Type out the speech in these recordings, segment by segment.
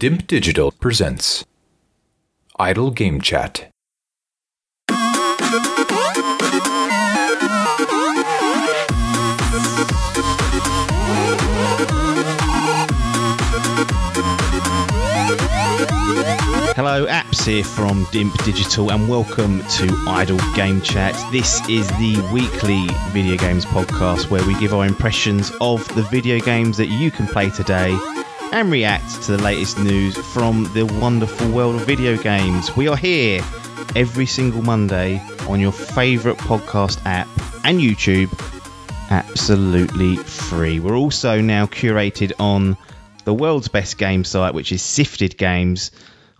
Dimp Digital presents Idle Game Chat. Hello, Apps here from Dimp Digital, and welcome to Idle Game Chat. This is the weekly video games podcast where we give our impressions of the video games that you can play today and react to the latest news from the wonderful world of video games. We are here every single Monday on your favourite podcast app and YouTube, absolutely free. We're also now curated on the world's best game site, which is Sifted Games.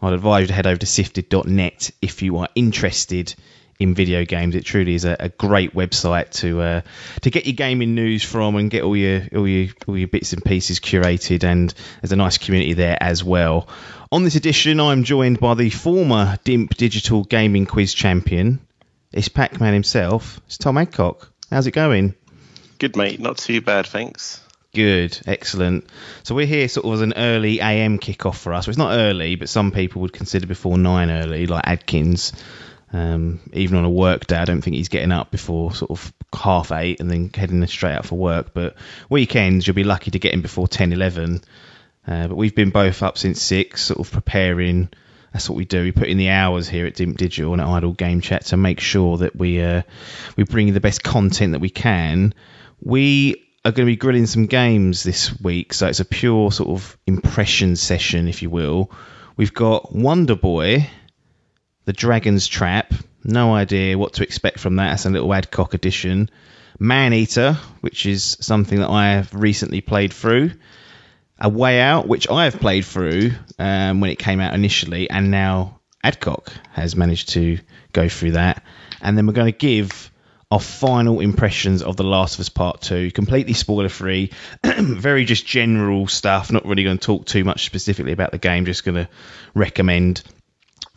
I'd advise you to head over to sifted.net if you are interested in video games. It truly is a, a great website to uh, to get your gaming news from and get all your all your all your bits and pieces curated. And there's a nice community there as well. On this edition, I'm joined by the former DIMP Digital Gaming Quiz champion. It's Pac-Man himself. It's Tom Adcock. How's it going? Good, mate. Not too bad, thanks. Good, excellent. So we're here sort of as an early AM kickoff for us. Well, it's not early, but some people would consider before nine early, like Adkins. Um, even on a work day, I don't think he's getting up before sort of half eight and then heading straight out for work. But weekends, you'll be lucky to get him before 10, 11. Uh, but we've been both up since six, sort of preparing. That's what we do. We put in the hours here at Dimp Digital and at Idle Game Chat to make sure that we uh, we bring the best content that we can. We are going to be grilling some games this week, so it's a pure sort of impression session, if you will. We've got Wonder Boy, The Dragon's Trap. No idea what to expect from that. That's a little Adcock edition. Maneater, which is something that I have recently played through. A Way Out, which I have played through um, when it came out initially, and now Adcock has managed to go through that. And then we're going to give our final impressions of The Last of Us Part 2. Completely spoiler free, very just general stuff. Not really going to talk too much specifically about the game, just going to recommend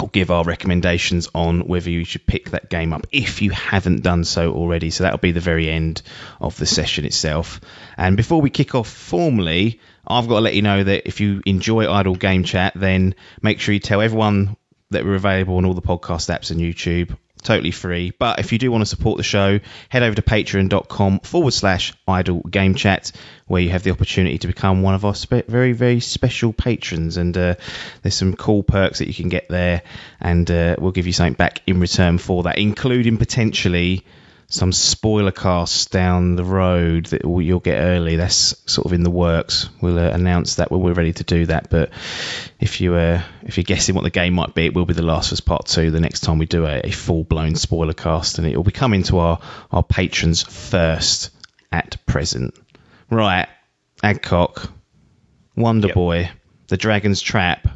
give our recommendations on whether you should pick that game up if you haven't done so already. So that'll be the very end of the session itself. And before we kick off formally, I've got to let you know that if you enjoy Idle Game Chat, then make sure you tell everyone that we're available on all the podcast apps and YouTube totally free. But if you do want to support the show, head over to patreon.com forward slash idle game chat, where you have the opportunity to become one of our spe- very, very special patrons. And uh, there's some cool perks that you can get there, and uh, we'll give you something back in return for that, including potentially some spoiler casts down the road that you'll get early. That's sort of in the works. We'll uh, announce that when we're ready to do that. But if you uh, if you're guessing what the game might be, it will be The Last of Us Part Two. The next time we do a, a full blown spoiler cast, and it will be coming to our our patrons first at present. Right, Adcock, Wonder Yep. Boy, The Dragon's Trap.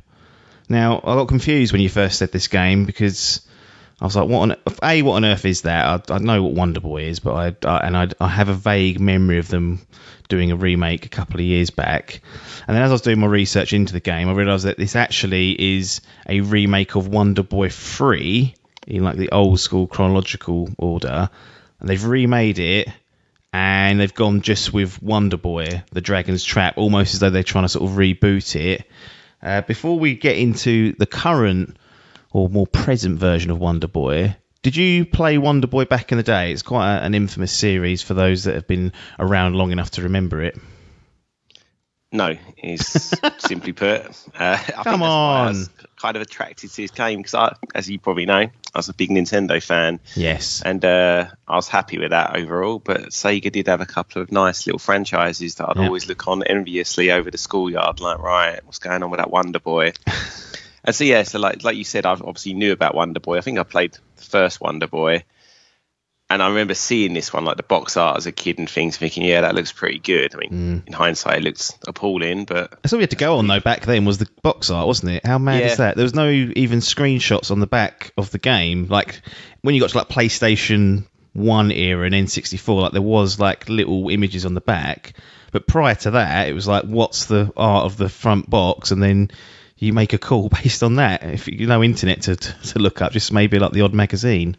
Now I got confused when you first said this game because. I was like, "What on a? What on earth is that?" I, I know what Wonder Boy is, but I, I and I, I have a vague memory of them doing a remake a couple of years back. And then as I was doing my research into the game, I realised that this actually is a remake of Wonder Boy Three in like the old school chronological order, and they've remade it. And they've gone just with Wonder Boy, the Dragon's Trap, almost as though they're trying to sort of reboot it. Uh, before we get into the current or more present version of Wonder Boy. Did you play Wonder Boy back in the day? It's quite a, an infamous series for those that have been around long enough to remember it. No, is simply put. Uh, I think that's Come I on. was kind of attracted to this game because, as you probably know, I was a big Nintendo fan, Yes. and uh, I was happy with that overall. But Sega did have a couple of nice little franchises that I'd Yeah. always look on enviously over the schoolyard, like, right, what's going on with that Wonder Boy? and so yeah, so like like you said, I obviously knew about Wonder Boy. I think I played the first Wonder Boy. And I remember seeing this one, like the box art as a kid, and things, thinking, "Yeah, that looks pretty good." I mean, Mm. in hindsight, it looks appalling, but That's all we had to go on though back then was the box art, wasn't it? How mad Yeah. is that? There was no even screenshots on the back of the game. Like when you got to like PlayStation One era and N64, like there was like little images on the back. But prior to that, it was like, what's the art of the front box, and then you make a call based on that. If you know internet to, to, to look up, just maybe like the odd magazine.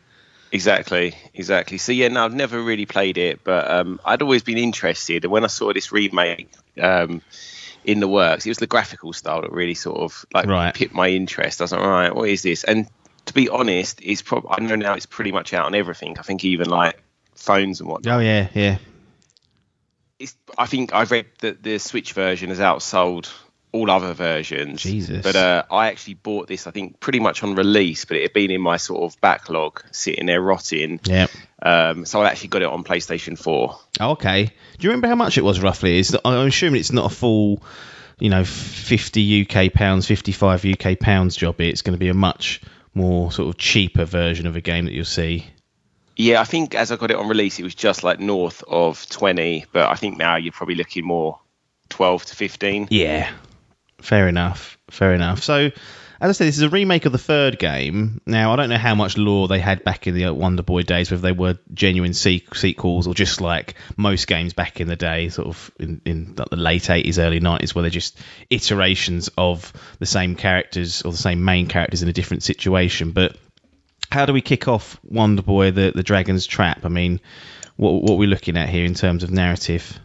Exactly, exactly. So yeah, no, I've never really played it, but um, I'd always been interested. And when I saw this remake, um, in the works. It was the graphical style that really sort of like Right. piqued my interest. I was like, all right, what is this? And to be honest, it's probably I know now it's pretty much out on everything. I think even like phones and whatnot. Oh yeah, yeah. It's, I think I've read that the Switch version has outsold all other versions. Jesus. But uh, I actually bought this, I think, pretty much on release, but it had been in my sort of backlog, sitting there rotting. Yeah. Um, so I actually got it on PlayStation 4. Oh, okay. Do you remember how much it was roughly? It's, I'm assuming it's not a full, you know, 50 UK pounds, 55 UK pounds job. It's going to be a much more sort of cheaper version of a game that you'll see. Yeah, I think as I got it on release, it was just like north of 20, but I think now you're probably looking more 12 to 15. Yeah. Fair enough. Fair enough. So, as I said, this is a remake of the third game. Now, I don't know how much lore they had back in the Wonder Boy days, whether they were genuine se- sequels or just like most games back in the day, sort of in, in the late 80s, early 90s, where they're just iterations of the same characters or the same main characters in a different situation. But how do we kick off Wonder Boy, the, the Dragon's Trap? I mean, what, what are we looking at here in terms of narrative?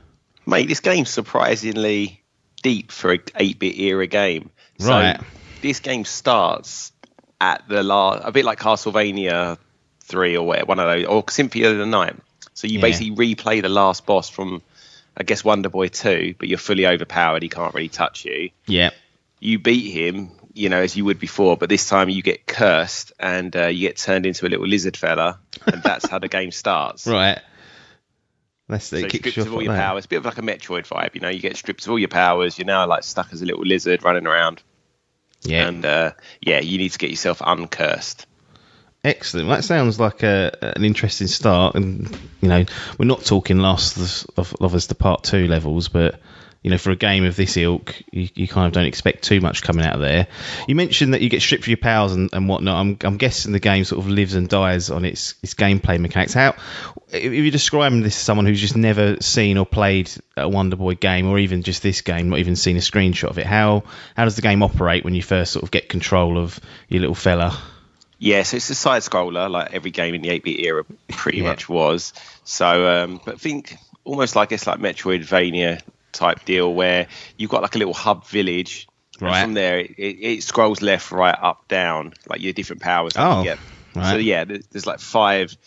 Mate, this game's surprisingly deep for a 8-bit era game. So Right. this game starts at the last, a bit like Castlevania 3 or whatever, one of those, or Symphony of the Night. So you Yeah. basically replay the last boss from, I guess, Wonder Boy 2, but you're fully overpowered. He can't really touch you. Yeah. You beat him, you know, as you would before, but this time you get cursed and uh, you get turned into a little lizard fella, and that's how the game starts. Right. That's So it kicks stripped you of all your that. powers. A bit of like a Metroid vibe, you know. You get stripped of all your powers. You're now like stuck as a little lizard running around, Yeah. and uh, yeah, you need to get yourself uncursed. Excellent. That sounds like a, an interesting start. And, you know, we're not talking Last of, of Us the Part 2 levels, but, you know, for a game of this ilk, you, you kind of don't expect too much coming out of there. You mentioned that you get stripped of your powers and, and whatnot. I'm, I'm guessing the game sort of lives and dies on its, its gameplay mechanics. How, if you're describing this to someone who's just never seen or played a Wonder Boy game, or even just this game, not even seen a screenshot of it, how, how does the game operate when you first sort of get control of your little fella? Yeah, so it's a side scroller, like every game in the 8-bit era pretty Yeah. much was. So, um, but think almost like it's like Metroidvania type deal where you've got like a little hub village. Right. from there, it, it, scrolls left, right, up, down, like your different powers Oh, you get. So yeah, there's, there's like five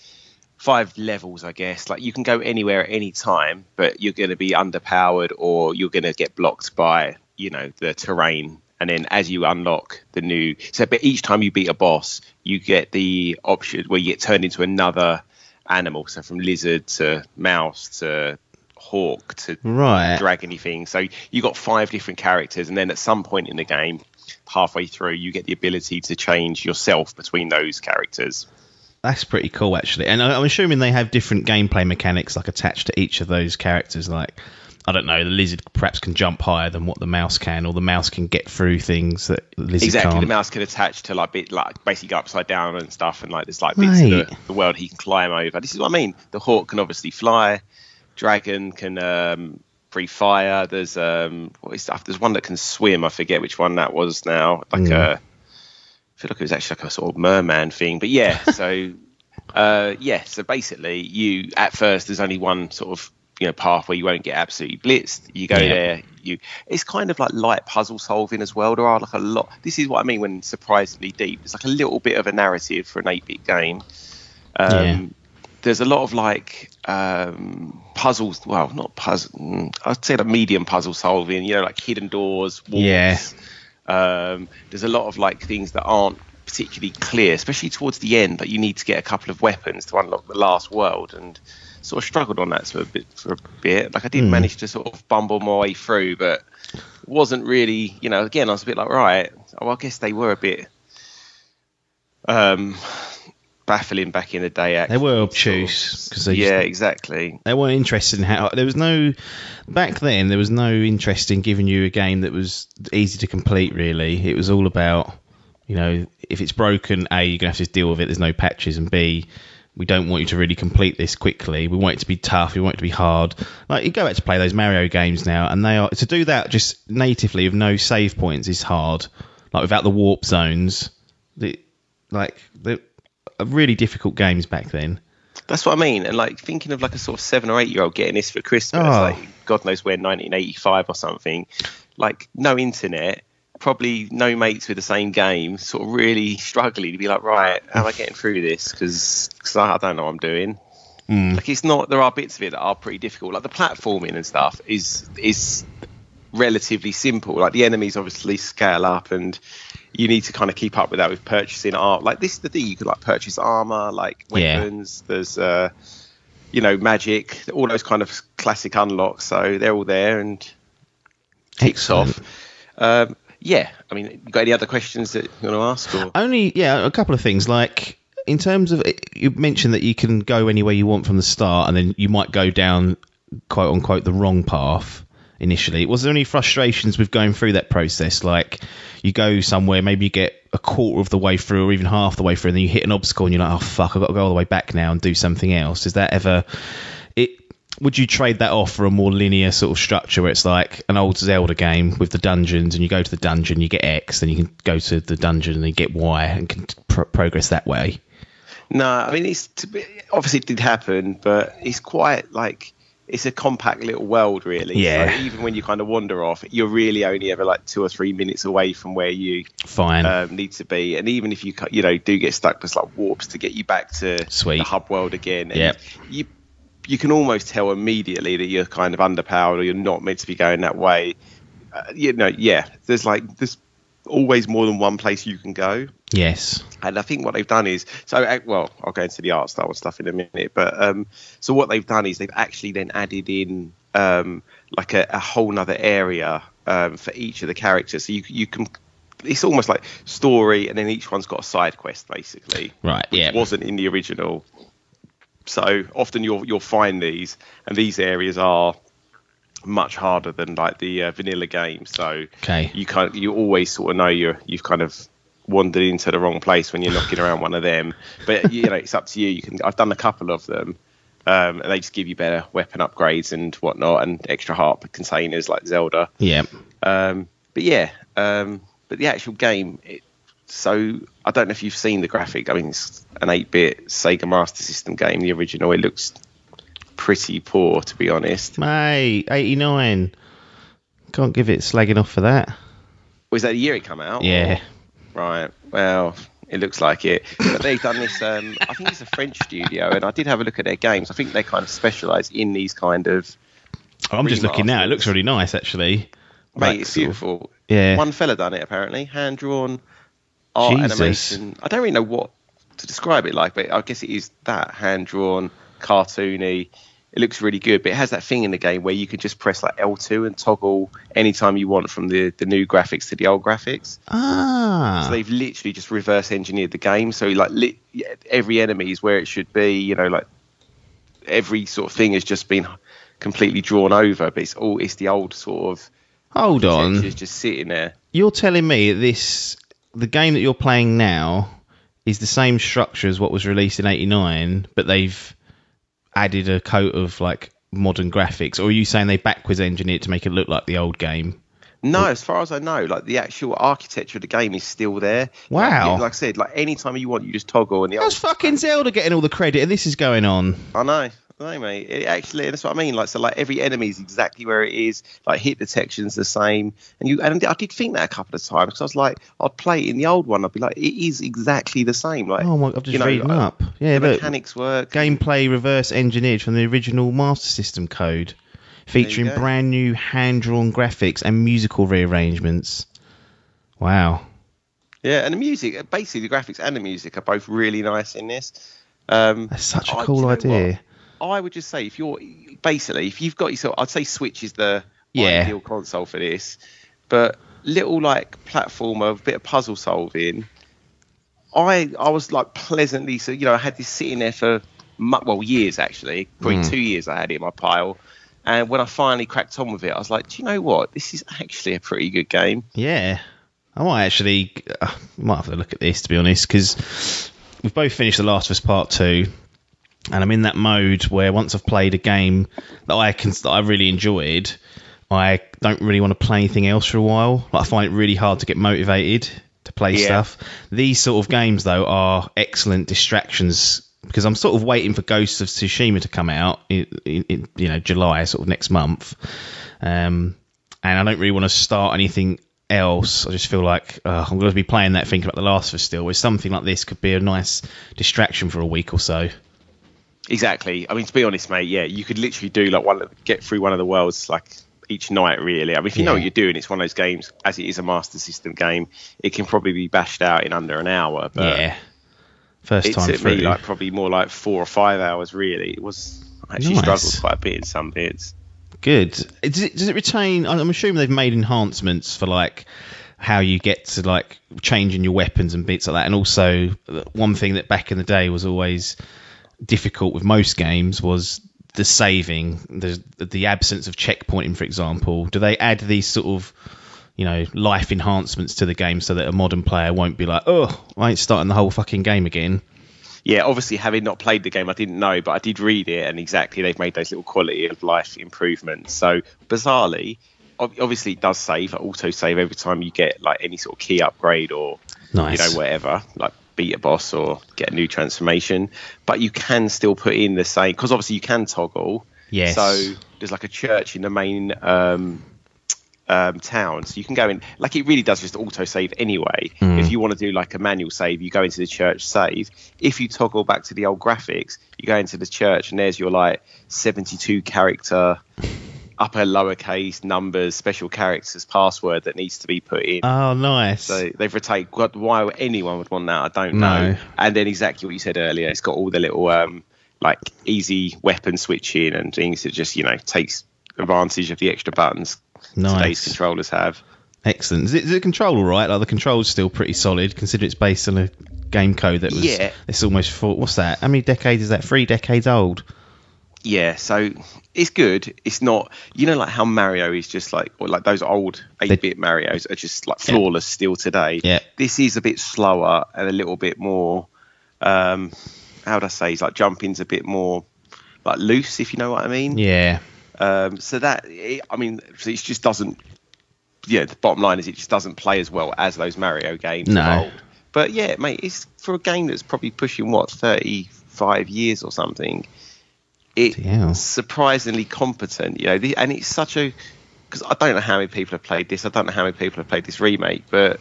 five levels, I guess. Like you can go anywhere at any time, but you're going to be underpowered or you're going to get blocked by you know the terrain. And then as you unlock the new, so but each time you beat a boss, you get the option where you get turned into another animal. So from lizard to mouse to hawk to Right. dragony thing. So you got five different characters, and then at some point in the game, halfway through, you get the ability to change yourself between those characters. That's pretty cool, actually. And I'm assuming they have different gameplay mechanics, like attached to each of those characters. Like, I don't know, the lizard perhaps can jump higher than what the mouse can, or the mouse can get through things that the lizard exactly, can't. the mouse can attach to like bit like basically go upside down and stuff, and like there's like bits of the, the world he can climb over. This is what I mean. The hawk can obviously fly. Dragon can um, breathe fire. There's um, what is stuff? There's one that can swim. I forget which one that was now. Like Mm. a, I feel like it was actually like a sort of merman thing. But yeah, so uh, yeah, so basically, you at first there's only one sort of you know path where you won't get absolutely blitzed. You go Yeah. there, you it's kind of like light puzzle solving as well. There are like a lot. This is what I mean when surprisingly deep. It's like a little bit of a narrative for an eight bit game. Um, Yeah. There's a lot of like um, puzzles. Well, not puzzle. mm, I'd say like medium puzzle solving. You know, like hidden doors, walls. Yeah. Um, there's a lot of like things that aren't particularly clear, especially towards the end. That you need to get a couple of weapons to unlock the last world, and sort of struggled on that for a bit. For a bit, like I did Hmm. manage to sort of bumble my way through, but wasn't really. You know, again, I was a bit like, right. Well, I guess they were a bit um, baffling back in the day. Actually, They were obtuse because they yeah, just, exactly. they weren't interested in how. There was no back then. There was no interest in giving you a game that was easy to complete. Really, it was all about you know if it's broken, a you're gonna have to deal with it. There's no patches, and b we don't want you to really complete this quickly. We want it to be tough. We want it to be hard. Like you go back to play those Mario games now, and they are to do that just natively with no save points is hard. Like without the warp zones, the like the really difficult games back then. That's what I mean. And like thinking of like a sort of seven or eight year old getting this for Christmas, Oh. like God knows when, 1985 or something. like no internet, probably no mates with the same game, sort of really struggling to be like, right, how am I getting through this? Because I, I don't know what I'm doing. Hmm. Like it's not. There are bits of it that are pretty difficult. Like the platforming and stuff is is relatively simple. Like the enemies obviously scale up, and you need to kind of keep up with that with purchasing art. Like this is the thing you could like purchase armor, like Yeah. weapons. There's uh, you know magic, all those kind of classic unlocks. So they're all there and ticks off. Um, yeah, I mean, you got any other questions that you want to ask? Or? Only, yeah, a couple of things. Like in terms of, you mentioned that you can go anywhere you want from the start, and then you might go down quote unquote the wrong path initially. Was there any frustrations with going through that process? Like you go somewhere, maybe you get a quarter of the way through, or even half the way through, and then you hit an obstacle, and you're like, oh fuck, I've got to go all the way back now and do something else. Is that ever it? Would you trade that off for a more linear sort of structure where it's like an old Zelda game with the dungeons, and you go to the dungeon, you get X, then you can go to the dungeon and you get Y, and can pro- progress that way? No, I mean it's obviously it did happen, but it's quite like it's a compact little world, really. Yeah. So even when you kind of wander off, you're really only ever like two or three minutes away from where you Fine. um, need to be. And even if you you know do get stuck, there's like warps to get you back to Sweet. the hub world again. Yep. You you can almost tell immediately that you're kind of underpowered or you're not meant to be going that way. Uh, you know, yeah. There's like there's always more than one place you can go. yes. And I think what they've done is so uh, well. I'll go into the art style and stuff in a minute, but um, so what they've done is they've actually then added in um, like a, a whole nother area um, for each of the characters. So you you can. It's almost like story, and then each one's got a side quest, basically. Right. which Yeah. wasn't in the original. So often you'll you'll find these, and these areas are much harder than like the uh, vanilla game. So Okay. you kind you always sort of know you're you've kind of wandered into the wrong place when you're knocking around one of them. But you know it's up to you. You can I've done a couple of them. Um, and they just give you better weapon upgrades and whatnot, and extra heart containers like Zelda. Yeah. Um, but yeah, um, but the actual game. It, so I don't know if you've seen the graphic. I mean, it's an 8-bit Sega Master System game, the original. It looks pretty poor, to be honest. Mate, 89. Can't give it slagging off for that. Was that the year it come out? Yeah. Right. Well, it looks like it. But they've done this. Um, I think it's a French studio, and I did have a look at their games. I think they kind of specialise in these kind of. I'm just looking now. It looks really nice, actually. Mate, Like, it's sort of- beautiful. Yeah. One fella done it apparently, hand drawn art Jesus. animation. I don't really know what to describe it like, but I guess it is that hand drawn, cartoony. It looks really good, but it has that thing in the game where you can just press like L2 and toggle anytime you want from the, the new graphics to the old graphics. Ah. So they've literally just reverse engineered the game. So like li- every enemy is where it should be. You know, like every sort of thing has just been completely drawn over, but it's all it's the old sort of Hold on. textures just sitting there. You're telling me this the game that you're playing now is the same structure as what was released in 89, but they've added a coat of like modern graphics, or are you saying they backwards engineered to make it look like the old game? No, as far as I know, like the actual architecture of the game is still there. Wow. Like, like I said, like anytime you want, you just toggle and the That's old. fucking Zelda getting all the credit, and this is going on. I know. I know, mate. It actually, that's what I mean. Like, so, like every enemy is exactly where it is. Like, hit detection's the same, and you. And I did think that a couple of times because I was like, I'd play it in the old one. I'd be like, it is exactly the same. Like, Oh my! I'm just you know, reading like, up. Yeah, the look, mechanics work. gameplay reverse engineered from the original Master System code, featuring brand new hand drawn graphics and musical rearrangements. Wow. Yeah, and the music, basically, the graphics and the music are both really nice in this. Um, That's such a I- cool idea. what? I would just say if you're basically if you've got yourself, I'd say Switch is the Yeah. ideal console for this. But little like platformer, a bit of puzzle solving. I I was like pleasantly so you know I had this sitting there for well years actually, probably Mm. two years I had it in my pile. And when I finally cracked on with it, I was like, do you know what? This is actually a pretty good game. Yeah. I might actually uh, might have to look at this to be honest because we've both finished The Last of Us Part Two, and I'm in that mode where once I've played a game that I can that I really enjoyed, I don't really want to play anything else for a while. Like I find it really hard to get motivated to play Yeah. stuff. These sort of games though are excellent distractions because I'm sort of waiting for Ghosts of Tsushima to come out in, in, in you know July, sort of next month. Um, and I don't really want to start anything else. I just feel like uh, I'm going to be playing that, thinking about The Last of Us still. Where something like this could be a nice distraction for a week or so. Exactly. I mean, to be honest, mate, yeah, you could literally do like one, get through one of the worlds like each night, really. I mean, if you know what you're doing, it's one of those games. As it is a Master System game, it can probably be bashed out in under an hour. But yeah, first it time took through. me like probably more like four or five hours. Really, it was I actually Nice. struggled quite a bit in some bits. Good. Does it, does it retain? I'm assuming they've made enhancements for like how you get to like changing your weapons and bits like that. And also, uh, one thing that back in the day was always difficult with most games was the saving, the the absence of checkpointing, for example. Do they add these sort of you know life enhancements to the game so that a modern player won't be like, oh, I ain't starting the whole fucking game again? Yeah, obviously, having not played the game, I didn't know, but I did read it, and exactly they've made those little quality of life improvements. So bizarrely, obviously, it does save, auto save every time you get like any sort of key upgrade or Nice. you know whatever, like beat a boss or get a new transformation. But you can still put in the same because obviously you can toggle. Yes. So there's like a church in the main um, um, town, so you can go in. Like it really does just auto save anyway. If you want to do like a manual save, you go into the church save. If you toggle back to the old graphics, you go into the church and there's your like 72 character upper lowercase numbers special characters password that needs to be put in. Oh, nice. So they've retained. God, why anyone would want that, I don't know. And then exactly what you said earlier, it's got all the little um, like easy weapon switching and things that just you know takes advantage of the extra buttons Nice. today's controllers have. Excellent. Is it, is it control all right? Like the control's still pretty solid, considering it's based on a game code that was. Yeah. It's almost four. What's that? How many decades is that? Three decades old. Yeah, so it's good. It's not, you know, like how Mario is just like, or like those old 8-bit Mario's are just like flawless still today. Yeah. This is a bit slower and a little bit more, um, how would I say, it's like jumping's a bit more like loose, if you know what I mean. Yeah. Um, so that, it, I mean, it just doesn't. Yeah, the bottom line is it just doesn't play as well as those Mario games No. But yeah, mate, it's for a game that's probably pushing what thirty-five years or something. It's hell. surprisingly competent, you know, the, and it's such a because I don't know how many people have played this. I don't know how many people have played this remake, but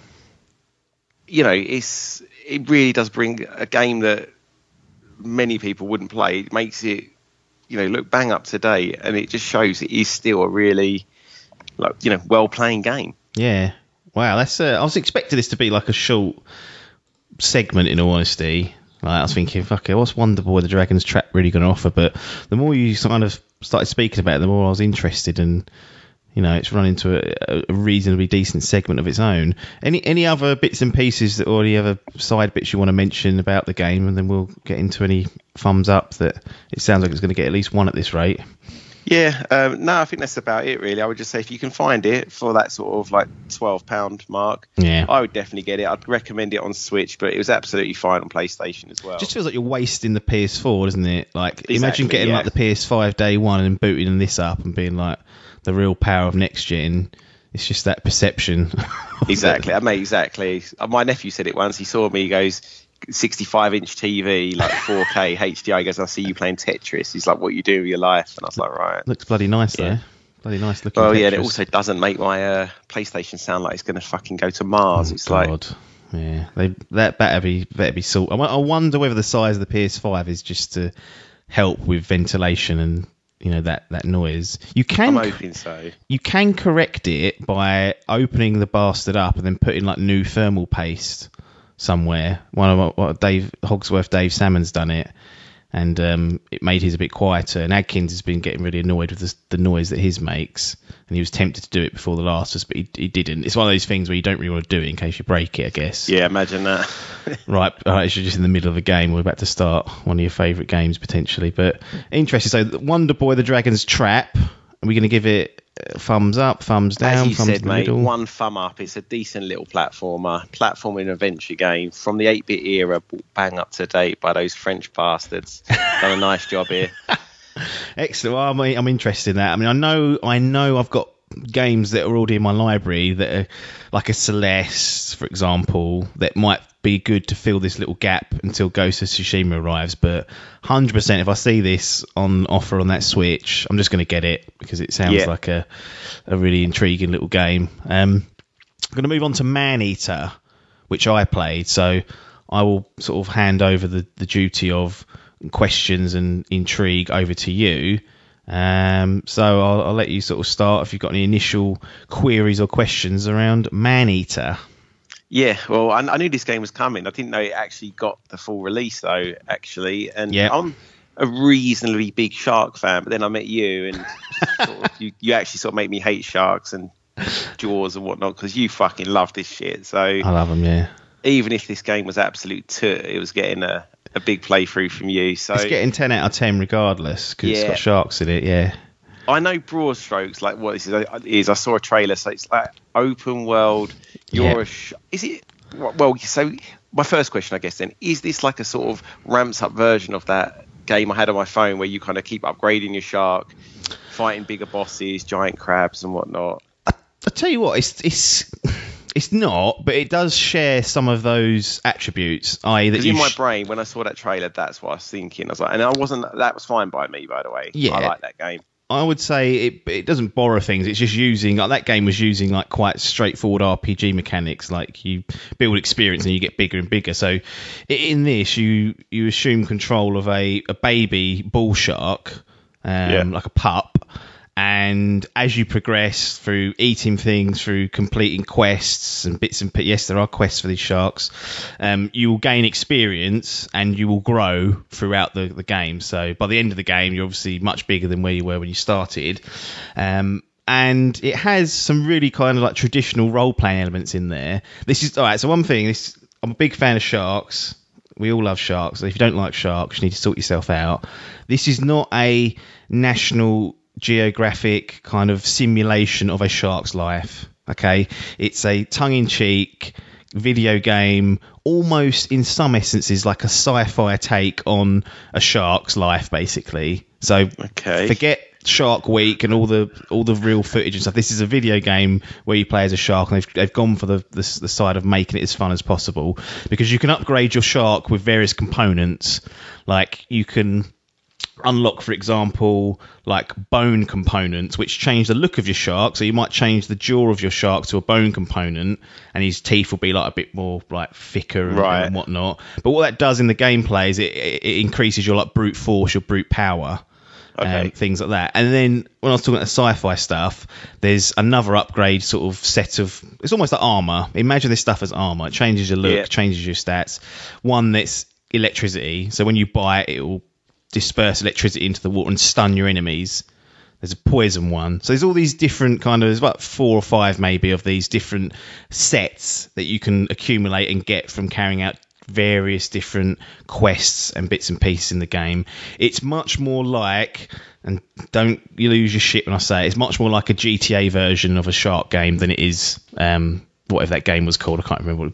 you know, it's it really does bring a game that many people wouldn't play. It makes it you know look bang up to date, and it just shows it is still a really like you know well playing game. Yeah. Wow. That's. Uh, I was expecting this to be like a short segment. In all honesty, like, I was thinking, fuck it, what's Wonder Boy the Dragon's Trap really going to offer? But the more you kind of started speaking about it, the more I was interested and. You know, it's run into a, a reasonably decent segment of its own. Any any other bits and pieces that, or any other side bits you want to mention about the game, and then we'll get into any thumbs up that it sounds like it's going to get at least one at this rate. Yeah, um, no, I think that's about it really. I would just say if you can find it for that sort of like twelve pound mark, Yeah. I would definitely get it. I'd recommend it on Switch, but it was absolutely fine on PlayStation as well. just feels like you're wasting the PS4, doesn't it? Like, Exactly, imagine getting yeah. like the PS5 day one and booting this up and being like the real power of next gen. It's just that perception. Exactly, I mean, exactly. My nephew said it once. He saw me. He goes, 65 inch TV, like 4K HDR. He goes, I see you playing Tetris. He's like, what you do with your life? And I was like, right. Looks bloody nice Yeah. though. Bloody nice looking. Well, yeah, and it also doesn't make my uh, PlayStation sound like it's going to fucking go to Mars. it's Oh, like, God. Yeah, they that better be better be sort. I, I wonder whether the size of the PS5 is just to help with ventilation and you know that that noise. You I'm can hoping so. you can correct it by opening the bastard up and then putting like new thermal paste somewhere. One of what, what Dave Hogsworth, Dave Salmon's done it, and um, it made his a bit quieter. And Adkins has been getting really annoyed with the, the noise that his makes, and he was tempted to do it before the last us, but he, he didn't. It's one of those things where you don't really want to do it in case you break it, I guess. Yeah, imagine that. Right, right, you're just in the middle of a game. We're about to start one of your favourite games potentially, but interesting. So, Wonder Boy: The Dragon's Trap. Are we going to give it uh, thumbs up, thumbs down, As you thumbs said, mate, middle? one thumb up. It's a decent little platformer, platforming adventure game from the 8-bit era, bang up to date by those French bastards. Done a nice job here. Excellent. Well, I'm, I'm interested in that. I mean, I know, I know, I've got games that are already in my library that are like a Celeste, for example, that might be good to fill this little gap until Ghost of Tsushima arrives. But 100%, if I see this on offer on that Switch, I'm just going to get it because it sounds Yeah. like a, a really intriguing little game. Um, I'm going to move on to Maneater, which I played. So I will sort of hand over the, the duty of questions and intrigue over to you. Um, so I'll, I'll let you sort of start if you've got any initial queries or questions around Maneater. Yeah, well, I, I knew this game was coming. I didn't know it actually got the full release though. Actually, and Yeah. I'm a reasonably big shark fan. But then I met you, and sort of, you you actually sort of make me hate sharks and Jaws and whatnot because you fucking love this shit. So I love them, yeah. even if this game was absolute toot, it was getting a, a big playthrough from you. So It's getting 10 out of 10 regardless because it's got sharks in it, yeah. I know broad strokes like what this is. Is I saw a trailer, so it's like open world. You're Yeah. a sh- is it? Well, so my first question, I guess, then is this like a sort of ramps up version of that game I had on my phone where you kind of keep upgrading your shark, fighting bigger bosses, giant crabs and whatnot? I tell you what, it's it's it's not, but it does share some of those attributes. I.e., that in my sh- brain, when I saw that trailer, that's what I was thinking. I was like, and I wasn't. That was fine by me, by the way. Yeah. I like that game. I would say it it doesn't borrow things. It's just using like that game was using like quite straightforward RPG mechanics. Like you build experience and you get bigger and bigger. So in this, you you assume control of a, a baby bull shark, um, Yeah. like a pup. And as you progress through eating things, through completing quests and bits and yes, there are quests for these sharks. Um, you will gain experience and you will grow throughout the, the game. So by the end of the game, you're obviously much bigger than where you were when you started. Um, and it has some really kind of like traditional role playing elements in there. This is all right. So one thing, this I'm a big fan of sharks. We all love sharks. If you don't like sharks, you need to sort yourself out. This is not a national geographic kind of simulation of a shark's life. Okay, it's a tongue-in-cheek video game, almost in some essences like a sci-fi take on a shark's life, basically. So Okay. forget Shark Week and all the all the real footage and stuff. This is a video game where you play as a shark, and they've, they've gone for the, the the side of making it as fun as possible because you can upgrade your shark with various components. Like you can unlock, for example, like bone components, which change the look of your shark. So you might change the jaw of your shark to a bone component, and his teeth will be like a bit more like thicker and, Right. and whatnot. But what that does in the gameplay is it, it, increases your like brute force, your brute power. Okay. Um, things like that, and then when I was talking about the sci-fi stuff, there's another upgrade sort of set of. It's almost like armor. Imagine this stuff as armor. It changes your look, Yeah. changes your stats. One that's electricity. So when you buy it, it will disperse electricity into the water and stun your enemies. There's a poison one. So there's all these different kind of there's about four or five maybe of these different sets that you can accumulate and get from carrying out various different quests and bits and pieces in the game. It's much more like and don't you lose your shit when I say it, it's much more like a GTA version of a shark game than it is um whatever that game was called. I can't remember what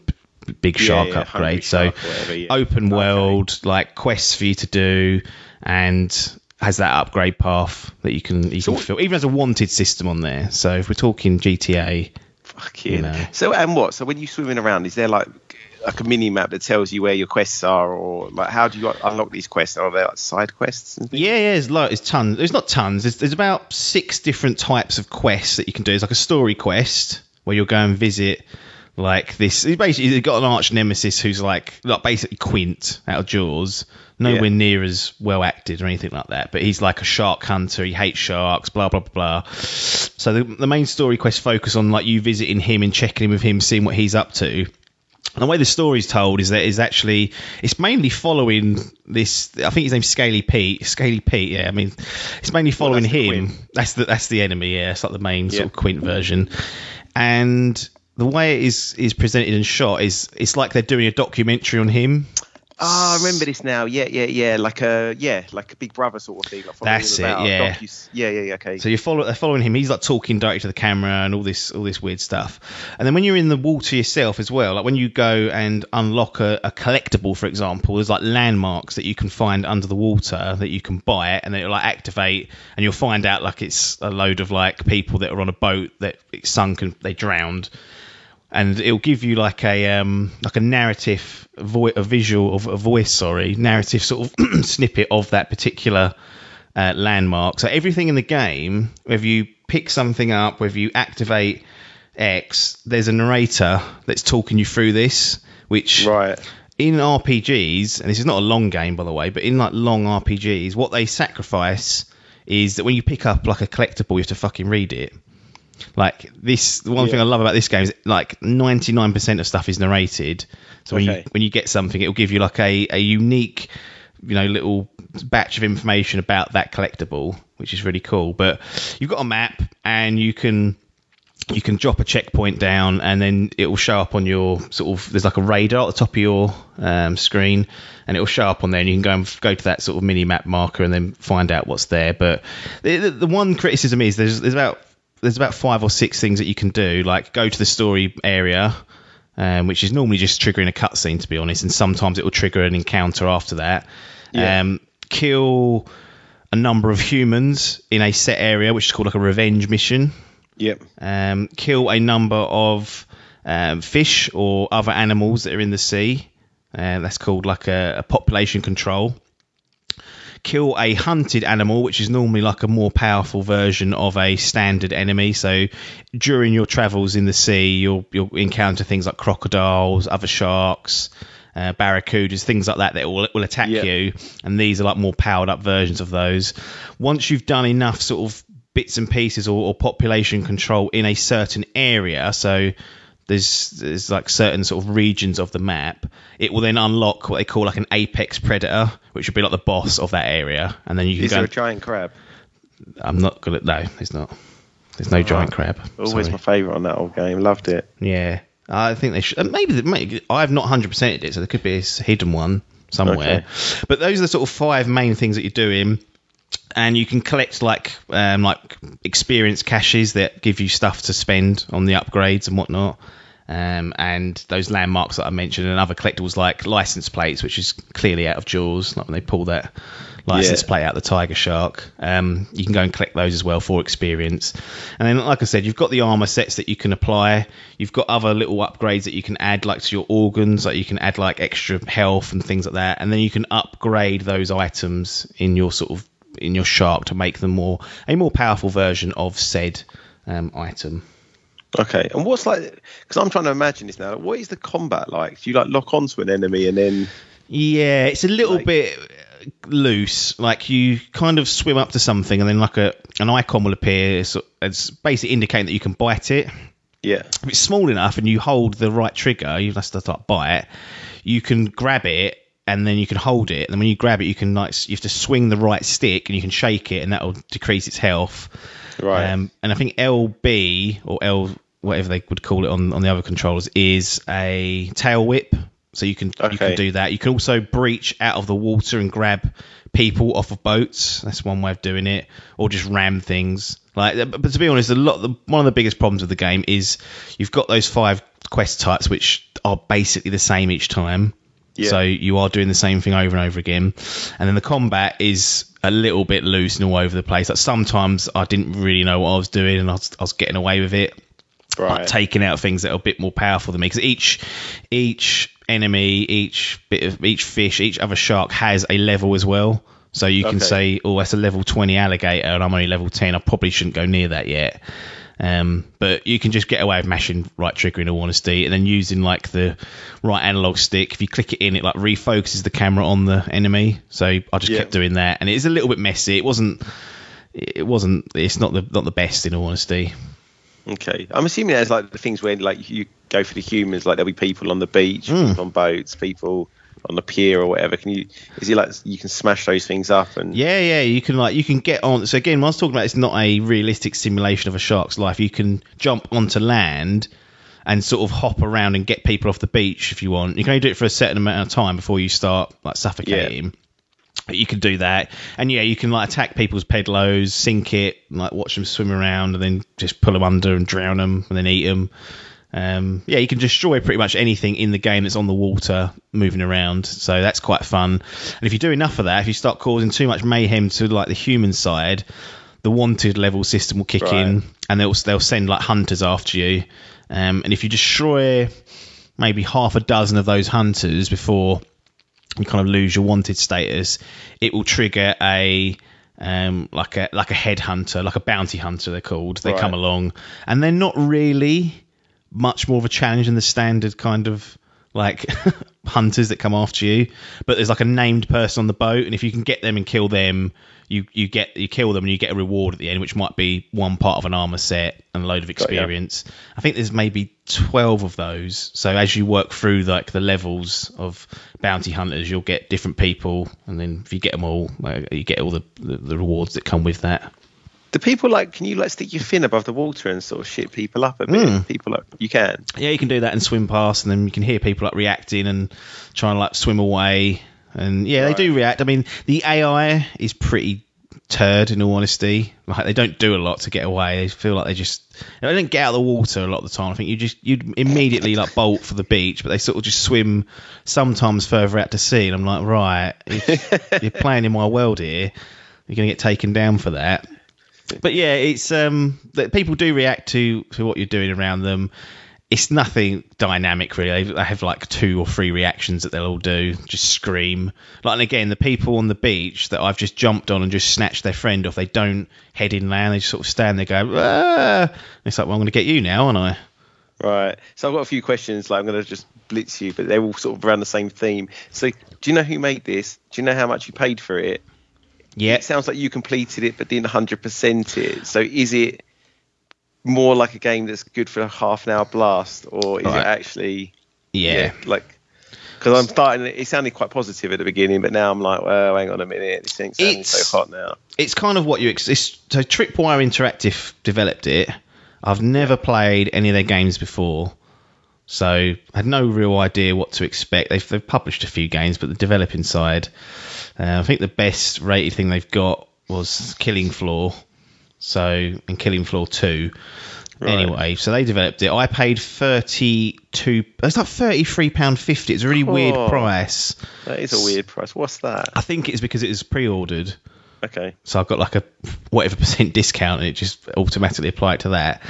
Big Shark yeah, upgrade. Hungry So Shark whatever, yeah. open Okay. world, like quests for you to do, and has that upgrade path that you can you So can fill. Even has a wanted system on there. So if we're talking GTA, Fucking. you know. So and what? So when you're swimming around, is there like like a mini map that tells you where your quests are, or like how do you unlock these quests? Are there like side quests? And things? yeah, yeah, there's like there's tons. There's not tons. There's, there's about six different types of quests that you can do. It's like a story quest where you'll go and visit like this. He's basically you've got an arch nemesis who's like like basically Quint out of Jaws. Nowhere Yeah. near as well acted or anything like that, but he's like a shark hunter. He hates sharks. Blah blah blah. blah. So the, the main story quest focus on like you visiting him and checking in with him, seeing what he's up to. And the way the story's told is that is actually it's mainly following this. I think his name's Scaly Pete. Scaly Pete, yeah. I mean, it's mainly following that's him. Quint. That's the that's the enemy. Yeah, it's like the main sort of Quint version. And the way it is is presented and shot is it's like they're doing a documentary on him. Oh, I remember this now. Yeah, yeah, yeah. Like a yeah, like a Big Brother sort of thing. Like That's it, yeah. yeah, yeah, yeah. Okay. So you're follow, they're following him. He's like talking directly to the camera and all this all this weird stuff. And then when you're in the water yourself as well, like when you go and unlock a, a collectible, for example, there's like landmarks that you can find under the water that you can buy, it and then it'll like activate, and you'll find out like it's a load of like people that are on a boat that it sunk and they drowned. And it'll give you like a um, like a narrative, vo- a visual of a voice, sorry, narrative sort of snippet of that particular uh, landmark. So everything in the game, whether you pick something up, whether you activate X, there's a narrator that's talking you through this, which right. in RPGs, and this is not a long game by the way, but in like long RPGs, what they sacrifice is that when you pick up like a collectible, you have to fucking read it. Like this, the one thing I love about this game is like 99% of stuff is narrated. So when you when you get something, it'll give you like a, a unique, you know, little batch of information about that collectible, which is really cool. But you've got a map, and you can you can drop a checkpoint down and then it will show up on your sort of there's like a radar at the top of your um, screen and it will show up on there and you can go and f- go to that sort of mini map marker and then find out what's there but the, the, the one criticism is there's there's about there's about five or six things that you can do like go to the story area um, which is normally just triggering a cutscene to be honest and sometimes it will trigger an encounter after that Yeah. um, kill a number of humans in a set area which is called like a revenge mission Yep. um, kill a number of um, fish or other animals that are in the sea. Uh, that's called like a, a population control. Kill a hunted animal, which is normally like a more powerful version of a standard enemy. So during your travels in the sea, you'll you'll encounter things like crocodiles, other sharks, uh, barracudas, things like that that will, will attack Yeah. you. And these are like more powered up versions of those. Once you've done enough sort of bits and pieces or, or population control in a certain area, so there's there's like certain sort of regions of the map, it will then unlock what they call like an apex predator, which would be like the boss of that area, and then you can Is go. there a giant crab? I'm not gonna. No, there's not. There's no giant ah, crab. Always Sorry. my favourite on that old game. Loved it. Yeah, I think they should. Maybe, maybe I've not hundred percented it, so there could be a s- hidden one somewhere. But those are the sort of five main things that you're doing, and you can collect like um, like experience caches that give you stuff to spend on the upgrades and whatnot. Um, and those landmarks that I mentioned, and other collectibles like license plates, which is clearly out of Jaws, like when they pull that license Yeah. plate out the tiger shark. Um, you can go and collect those as well for experience. And then, like I said, you've got the armor sets that you can apply. You've got other little upgrades that you can add, like to your organs, like you can add like extra health and things like that. And then you can upgrade those items in your sort of in your shark to make them more a more powerful version of said um, item. Okay, and what's like? Because I'm trying to imagine this now. Like, What is the combat like? Do you like lock onto an enemy and then? Yeah, it's a little Like- bit loose. Like you kind of swim up to something, and then like a an icon will appear. So it's basically indicating that you can bite it. Yeah. If it's small enough and you hold the right trigger, you have to start bite. You can grab it and then you can hold it. And when you grab it, you can like you have to swing the right stick and you can shake it, and that will decrease its health. Right. Um, and I think LB or L whatever they would call it on, on the other controllers is a tail whip. So you can you can do that. You can also breach out of the water and grab people off of boats. That's one way of doing it, or just ram things. Like, but but to be honest, a lot the, one of the biggest problems with the game is you've got those five quest types which are basically the same each time. Yeah. So you are doing the same thing over and over again, and then the combat is a little bit loose and all over the place. Like sometimes I didn't really know what I was doing, and I was, I was getting away with it right. like taking out things that are a bit more powerful than me because each each enemy each bit of each fish each other shark has a level as well so you can Okay. say oh that's a level 20 alligator and i'm only level 10 i probably shouldn't go near that yet um, but you can just get away with mashing right trigger in all honesty and then using like the right analog stick. If you click it in it like refocuses the camera on the enemy. So i just Yeah. kept doing that. And it is a little bit messy. It wasn't it wasn't it's not the not the best in all honesty Okay. I'm assuming there's like the things where like you go for the humans, like there'll be people on the beach, people on boats, people on the pier or whatever. Can you? Is it like you can smash those things up and? Yeah, yeah, you can like you can get on. So again, was talking about it's not a realistic simulation of a shark's life. You can jump onto land and sort of hop around and get people off the beach if you want. You can only do it for a certain amount of time before you start like suffocating. But You can do that, and yeah, you can like attack people's pedlos, sink it, like watch them swim around, and then just pull them under and drown them, and then eat them. Um, yeah, you can destroy pretty much anything in the game that's on the water moving around, so that's quite fun. And if you do enough of that, if you start causing too much mayhem to like the human side, the wanted level system will kick Right. in, and they'll they'll send like hunters after you. Um, and if you destroy maybe half a dozen of those hunters before you kind of lose your wanted status, it will trigger a um, like a like a headhunter, like a bounty hunter. They're called. They Right. come along, and they're not really much more of a challenge than the standard kind of like hunters that come after you. But there's like a named person on the boat, and if you can get them and kill them, you you get you kill them and you get a reward at the end, which might be one part of an armor set and a load of experience. I think there's maybe twelve of those. So as you work through like the levels of bounty hunters, you'll get different people, and then if you get them all, you get all the, the the rewards that come with that. Do people like? Can you like stick your fin above the water and sort of shit people up a bit? Hmm. People like you can. Yeah, you can do that and swim past, and then you can hear people like reacting and trying to like swim away. And yeah, Right. they do react. I mean, the AI is pretty turd in all honesty. Like they don't do a lot to get away. They feel like they just they don't get out of the water a lot of the time. I think you just you'd immediately like bolt for the beach, but they sort of just swim sometimes further out to sea. And I'm like, right, you're playing in my world here, you're gonna get taken down for that. But yeah, it's um that people do react to to what you're doing around them. It's nothing dynamic really. They- have like two or three reactions that they'll all do. Just scream. Like and again, the people on the beach that I've just jumped on and just snatched their friend off. They don't head in inland. They just sort of stand there, go. Ah! It's like, well, I'm going to get you now, aren't I? Right. So I've got a few questions. Like I'm going to just blitz you, but they're all sort of around the same theme. So do you know who made this? Do you know how much you paid for it? Yeah. It sounds like you completed it, but didn't 100% it. So is it more like a game that's good for a half an hour blast, or is Right. it actually Yeah. like? Because I'm starting. It it sounded quite positive at the beginning, but now I'm like, well, hang on a minute. This thing's It's- so hot now. it's kind of what you ex- it's, so Tripwire Interactive developed it. I've never played any of their games before, so I had no real idea what to expect. They've, they've published a few games, but the developing side, uh, I think the best rated thing they've got was Killing Floor. So in Killing Floor two. Right. Anyway, so they developed it. I paid thirty two. It's like thirty three pound fifty. It's a really weird Oh. price. That is a weird price. What's that? I think it's because it was pre ordered. Okay. So I've got like a whatever percent discount, and it just automatically applied to that.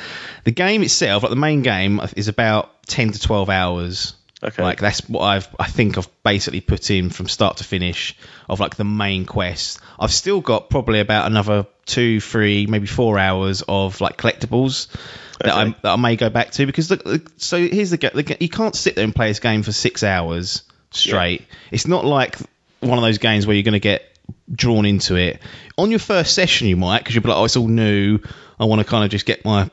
The game itself, like the main game, is about ten to twelve hours. Okay. Like that's what I've I think I've basically put in from start to finish of like the main quest. I've still got probably about another two, three, maybe four hours of like collectibles that I that I may go back to because the, the- so here's the, the you can't sit there and play this game for six hours straight. It's not like one of those games where you're going to get drawn into it. On your first session, you might because you'll be like, oh, it's all new. I want to kind of just get my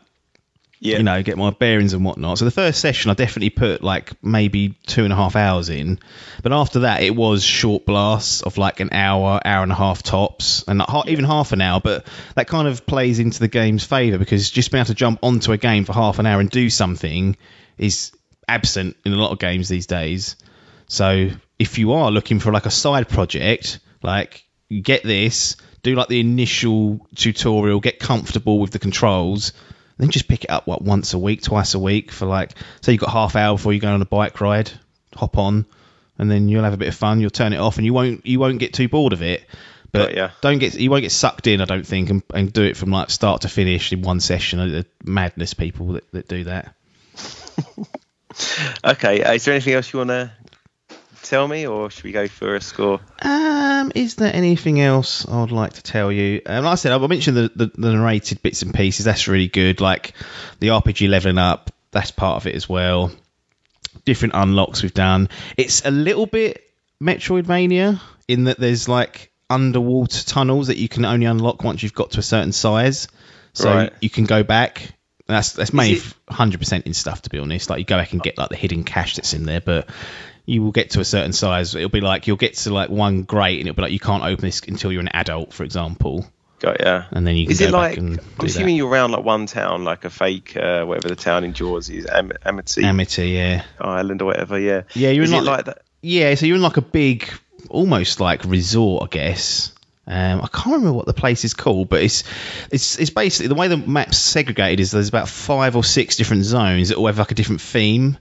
Yeah. you know, get my bearings and whatnot. So the first session, I definitely put like maybe two and a half hours in, but after that, it was short blasts of like an hour, hour and a half tops, and not even half an hour. But that kind of plays into the game's favour because just being able to jump onto a game for half an hour and do something is absent in a lot of games these days. So if you are looking for like a side project, like get this, do like the initial tutorial, get comfortable with the controls, then just pick it up what once a week, twice a week for like say you've got half hour before you go on a bike ride, hop on, and then you'll have a bit of fun. You'll turn it off, and you won't you won't get too bored of it. But ya. don't get you won't get sucked in, I don't think, and, and do it from like start to finish in one session. The Madness people that, that do that. Okay. Uh, is there anything else you want to tell me, or should we go for a score? Um, is there anything else I would like to tell you? Um, like I said, I mentioned the, the, the narrated bits and pieces. That's really good. Like the RPG leveling up, that's part of it as well. Different unlocks we've done. It's a little bit Metroidvania in that there's like underwater tunnels that you can only unlock once you've got to a certain size. So Right. you can go back. That's that's it- hundred percent in stuff to be honest. Like you go back and get like the hidden cash that's in there, but you will get to a certain size. It'll be like you'll get to like one grate, and it'll be like you can't open this until you're an adult, for example. Got yeah. and then you can Is go it back like? and I'm do assuming you're around like one town, like a fake, uh, whatever the town in Jaws is, Am- Amity. Amity, yeah, Island or whatever. Yeah. yeah. You're Is in like, like that? yeah, so you're in like a big, almost like resort, I guess. Um, I can't remember what the place is called, but it's it's it's basically the way the map's segregated is there's about five or six different zones that all have like a different theme.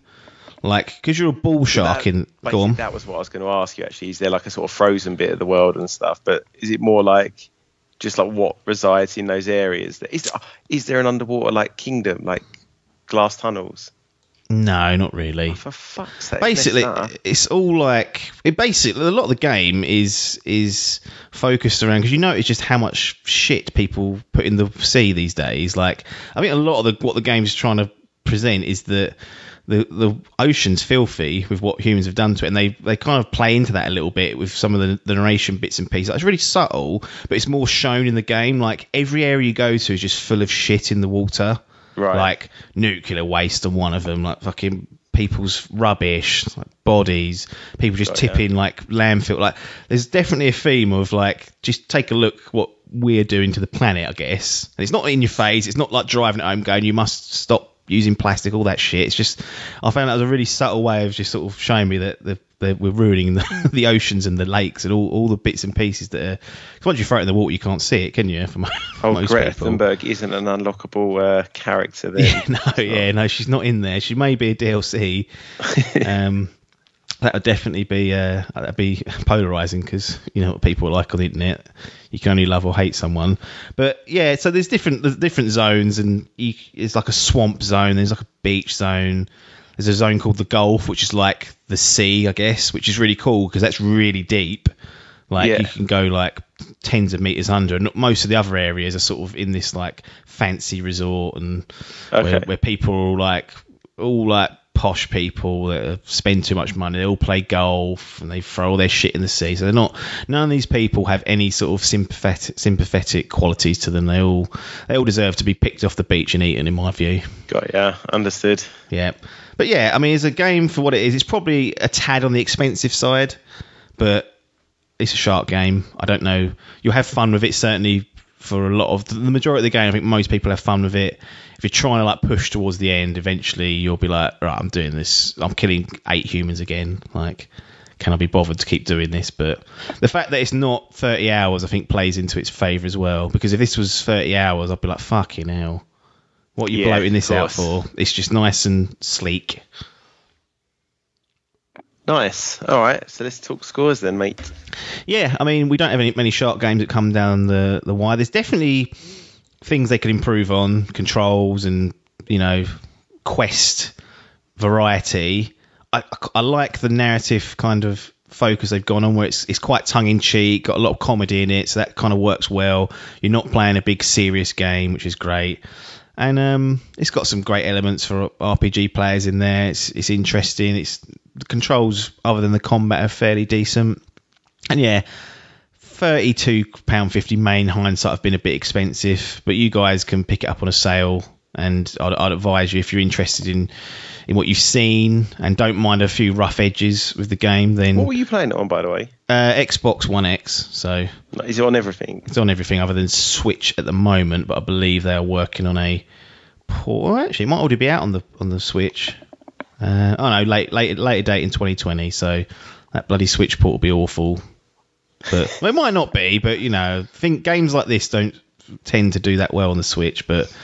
Like, because you're a bull shark That- in. Go on. That was what I was going to ask you. Actually, is there like a sort of frozen bit of the world and stuff? But is it more like just like what resides in those areas? Is is there an underwater like kingdom, like glass tunnels? No, not really. Oh, for fuck's sake! basically it's all like it basically a lot of the game is is focused around because you notice just how much shit people put in the sea these days like i think a lot of the what the game's trying to present is that the the ocean's filthy with what humans have done to it and they they kind of play into that a little bit with some of the, the narration bits and pieces. It's really subtle but it's more shown in the game. Like every area you go to is just full of shit in the water. Right. like nuclear waste and one of them like fucking people's rubbish like bodies people just ya. tipping like landfill. Like there's definitely a theme of like just take a look what we're doing to the planet i guess. And it's not in your face. It's not like driving at home going you must stop using plastic all that shit it's just i found that was a really subtle way of just sort of showing me that the that we're ruining the, the oceans and the lakes and all, all the bits and pieces that are. 'cause once you throw it in the water, you can't see it, can you? For mo- for Oh, most Greta people. Thunberg isn't an unlockable uh, character then. Yeah, no, yeah, no, she's not in there. She may be a DLC. um, that would definitely be uh, that'd be polarizing because you know what people are like on the internet. You can only love or hate someone. But yeah, so there's different there's different zones, and you, it's like a swamp zone. There's like a beach zone. There's a zone called the Gulf, which is like the sea, I guess, which is really cool because that's really deep. Like Yeah. you can go like tens of meters under, and most of the other areas are sort of in this like fancy resort and where, where people are all like all like posh people that spend too much money. They all play golf and they throw all their shit in the sea. So they're not. None of these people have any sort of sympathetic sympathetic qualities to them. They all they all deserve to be picked off the beach and eaten, in my view. Got yeah, understood. Yeah. But yeah, I mean, it's a game for what it is. It's probably a tad on the expensive side, but it's a shark game. I don't know. You'll have fun with it, certainly, for a lot of the majority of the game. I think most people have fun with it. If you're trying to like push towards the end, eventually you'll be like, right, I'm doing this. I'm killing eight humans again. Like, can I be bothered to keep doing this? But the fact that it's not 30 hours, I think, plays into its favour as well. Because if this was 30 hours, I'd be like, fucking hell. What are you Yeah, bloating this out for? It's just nice and sleek. Nice. All right, so let's talk scores then, mate. Yeah, I mean, we don't have any, many shark games that come down the, the wire. There's definitely things they could improve on, controls and, you know, quest variety. I, I, like the narrative kind of focus they've gone on where it's, it's quite tongue in cheek, got a lot of comedy in it, so that kind of works well. You're not playing a big serious game, which is great. And um, it's got some great elements for RPG players in there. It's, it's interesting. It's the controls, other than the combat, are fairly decent. And yeah, thirty-two pound fifty. Main hindsight have been a bit expensive, but you guys can pick it up on a sale. And I'd, I'd advise you if you're interested in in what you've seen and don't mind a few rough edges with the game, then What were you playing it on, by the way? uh, Xbox One X. So Is it on everything? it's on everything other than Switch at the moment, but I believe they are working on a port. Actually, it might already be out on the on the Switch. Uh, oh no, late late later date in 2020. So that bloody Switch port will be awful. But well, it might not be. But you know, I think games like this don't tend to do that well on the Switch. But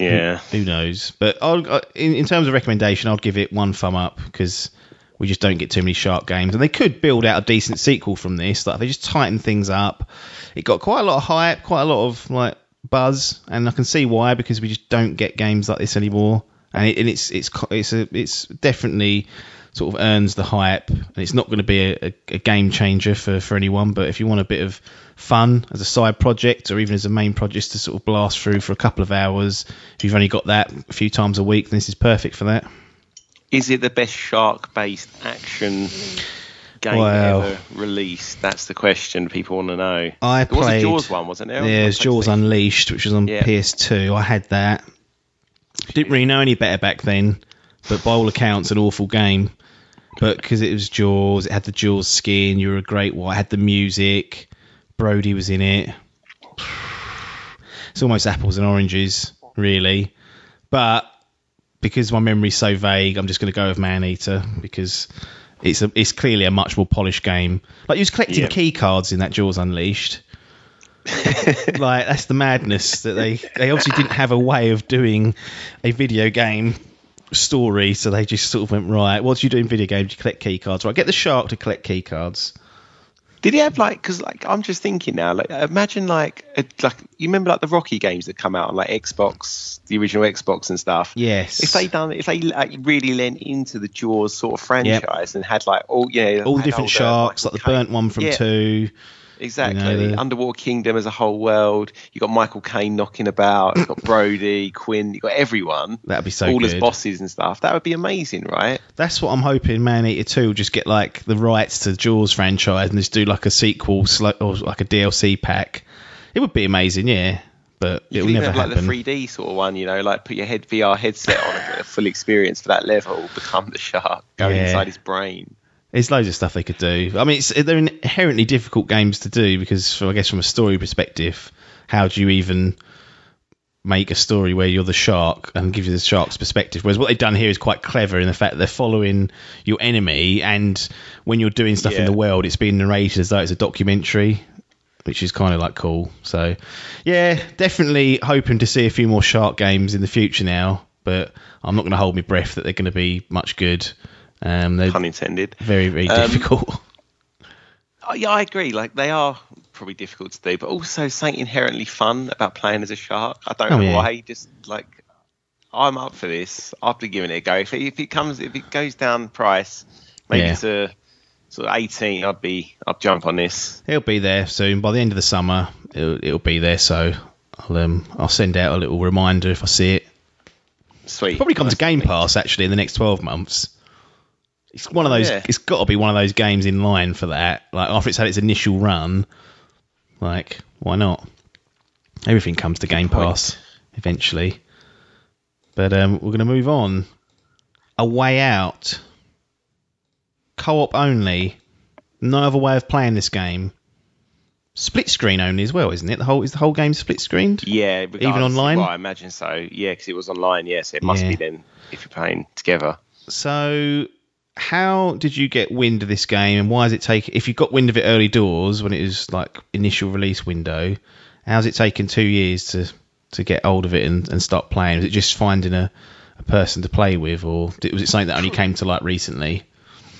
Yeah. who knows? But I'll, uh, in, in terms of recommendation, I'd give it one thumb up because we just don't get too many shark games, and they could build out a decent sequel from this. Like they just tighten things up. It got quite a lot of hype, quite a lot of like buzz, and I can see why because we just don't get games like this anymore. And, it, and it's it's it's a, it's definitely sort of earns the hype, and it's not going to be a, a, a game changer for, for anyone. But if you want a bit of fun as a side project, or even as a main project to sort of blast through for a couple of hours, if you've only got that a few times a week, then this is perfect for that. Is it the best shark-based action game ever released? That's the question people want to know. I There was played. Jaws one, wasn't there? Yeah, it's Jaws Unleashed, which was on Yeah. PS2. I had that. Didn't really know any better back then, but by all accounts, an awful game. But because it was Jaws, it had the Jaws skin. You were a great white. Had the music. Brody was in it. it's almost apples and oranges, really. But because my memory's so vague, I'm just going to go with Maneater because it's a, it's clearly a much more polished game. Like you was collecting Yeah. key cards in that Jaws Unleashed. like that's the madness that they they obviously didn't have a way of doing a video game story, so they just sort of went right. What do you do in video games? You collect key cards, right? Get the shark to collect key cards. Did he have like? Because like I'm just thinking now. Like imagine like a, like you remember like the Rocky games that come out on like Xbox, the original Xbox and stuff. Yes. If they done, if they like really lent into the Jaws sort of franchise and had like all yeah, all the different older sharks, like Michael the burnt one from Yeah, two. Exactly. you know, the- Underwater Kingdom as a whole world. You got Michael Caine knocking about. You got Brody, Quinn. You got everyone. That'd be so all good. as bosses and stuff. That would be amazing, right? That's what I'm hoping. Maneater Two will just get like the rights to the Jaws franchise and just do like a sequel, or like a DLC pack. It would be amazing, yeah. But You it'll could even never have happen. like the 3D sort of one, you know, like put your head VR headset on and get a full experience for that level. Become the shark, go Yeah. inside his brain. There's loads of stuff they could do. I mean, it's, they're inherently difficult games to do because, from, I guess, from a story perspective, how do you even make a story where you're the shark and give you the shark's perspective? Whereas what they've done here is quite clever in the fact that they're following your enemy, and when you're doing stuff in the world, it's being narrated as though it's a documentary. Which is kind of like cool. So, yeah, definitely hoping to see a few more shark games in the future now. But I'm not going to hold my breath that they're going to be much good. Um, they're Pun intended. very, very Um, difficult. Oh, yeah, I agree. Like they are probably difficult to do, but also something inherently fun about playing as a shark. I don't Oh, know yeah. why. Just like I'm up for this. I'll be giving it a go. If it, if it comes, if it goes down price, maybe Yeah. to sort of 18, I'd be, I'd jump on this. It'll be there soon. By the end of the summer, it'll, it'll be there. So I'll um, I'll send out a little reminder if I see it. Sweet. Probably comes to Game Pass actually in the next twelve months. It's one of those. Yeah. It's got to be one of those games in line for that. Like after it's had its initial run, like why not? Everything comes to Game. Pass eventually. But um, we're going to move on. A way out. Co-op only. No other way of playing this game. Split screen only as well, isn't it? The whole is the whole game split screened? Yeah, even online? Well, I imagine so. Yeah, because it was online. Yes, it must Yeah. be then if you're playing together. So, how did you get wind of this game, and why has it taken? If you got wind of it early doors when it was like initial release window, how's it taken two years to to get hold of it and, and start playing? Was it just finding a, a person to play with, or did, was it something that only came to light recently?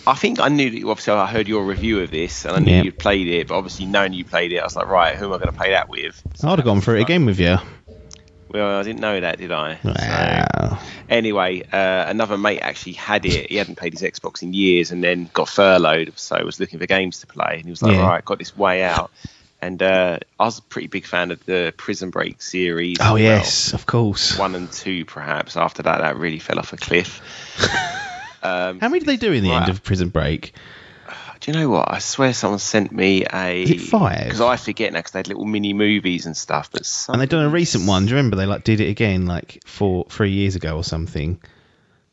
I think I knew that. you Obviously, I heard your review of this, and I knew Yeah. you'd played it. But obviously, knowing you played it, I was like, right, who am I going to play that with? So I'd have gone through it again with you. Well, I didn't know that, did I? So, anyway, uh, another mate actually had it. He hadn't played his Xbox in years, and then got furloughed, so was looking for games to play. And he was like, Yeah. right, got this way out. And uh, I was a pretty big fan of the Prison Break series. Oh well. yes, of course. one and two, perhaps. After that, that really fell off a cliff. um, How many did they do in the end of Prison Break? Do you know what? I swear someone sent me a. Five? Because I forget now because they had little mini movies and stuff. But And they've done a recent one. Do you remember they like did it again like four, three years ago or something?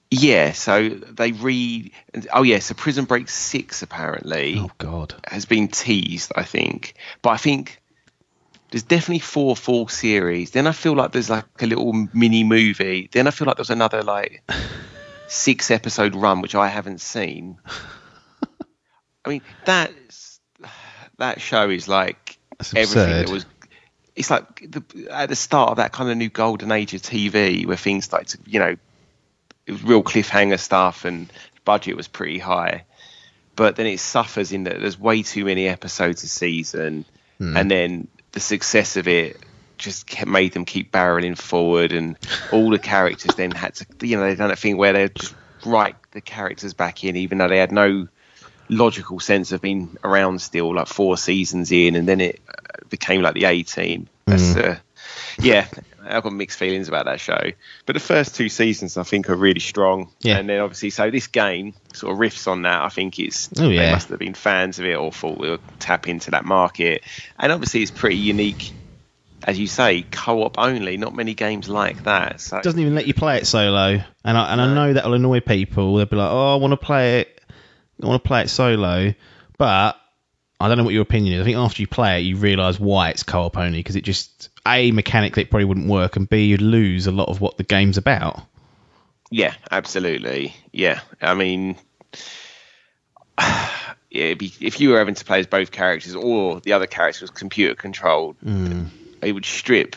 Yeah, so they read. Oh, yeah, so Prison Break 6 apparently Oh God. has been teased, I think. But I think there's definitely four full series. Then I feel like there's like a little mini movie. Then I feel like there's another like six episode run, which I haven't seen. I mean, that that show is like That's everything absurd. that was. It's like the, at the start of that kind of new golden age of TV where things started to, you know, it was real cliffhanger stuff and budget was pretty high. But then it suffers in that there's way too many episodes a season, Hmm. and then the success of it just kept, made them keep barreling forward, and all the characters then had to, you know, they've done a thing where they just write the characters back in, even though they had no logical sense of being around still, like four seasons in, and then it uh, became like the A team. That's uh, yeah, I've got mixed feelings about that show. But the first two seasons, I think, are really strong. Yeah. And then obviously, so this game sort of riffs on that. I think it's Oh, yeah. they must have been fans of it or thought we'll tap into that market. And obviously, it's pretty unique. As you say, co-op only. Not many games like that. So It doesn't even let you play it solo, and I, and I know that'll annoy people. They'll be like, "Oh, I want to play it. I want to play it solo," but I don't know what your opinion is. I think after you play it, you realise why it's co-op only because it just a mechanically it probably wouldn't work, and b you'd lose a lot of what the game's about. Yeah, absolutely. Yeah, I mean, yeah, be, if you were having to play as both characters or the other character was computer controlled, Mm. it would strip.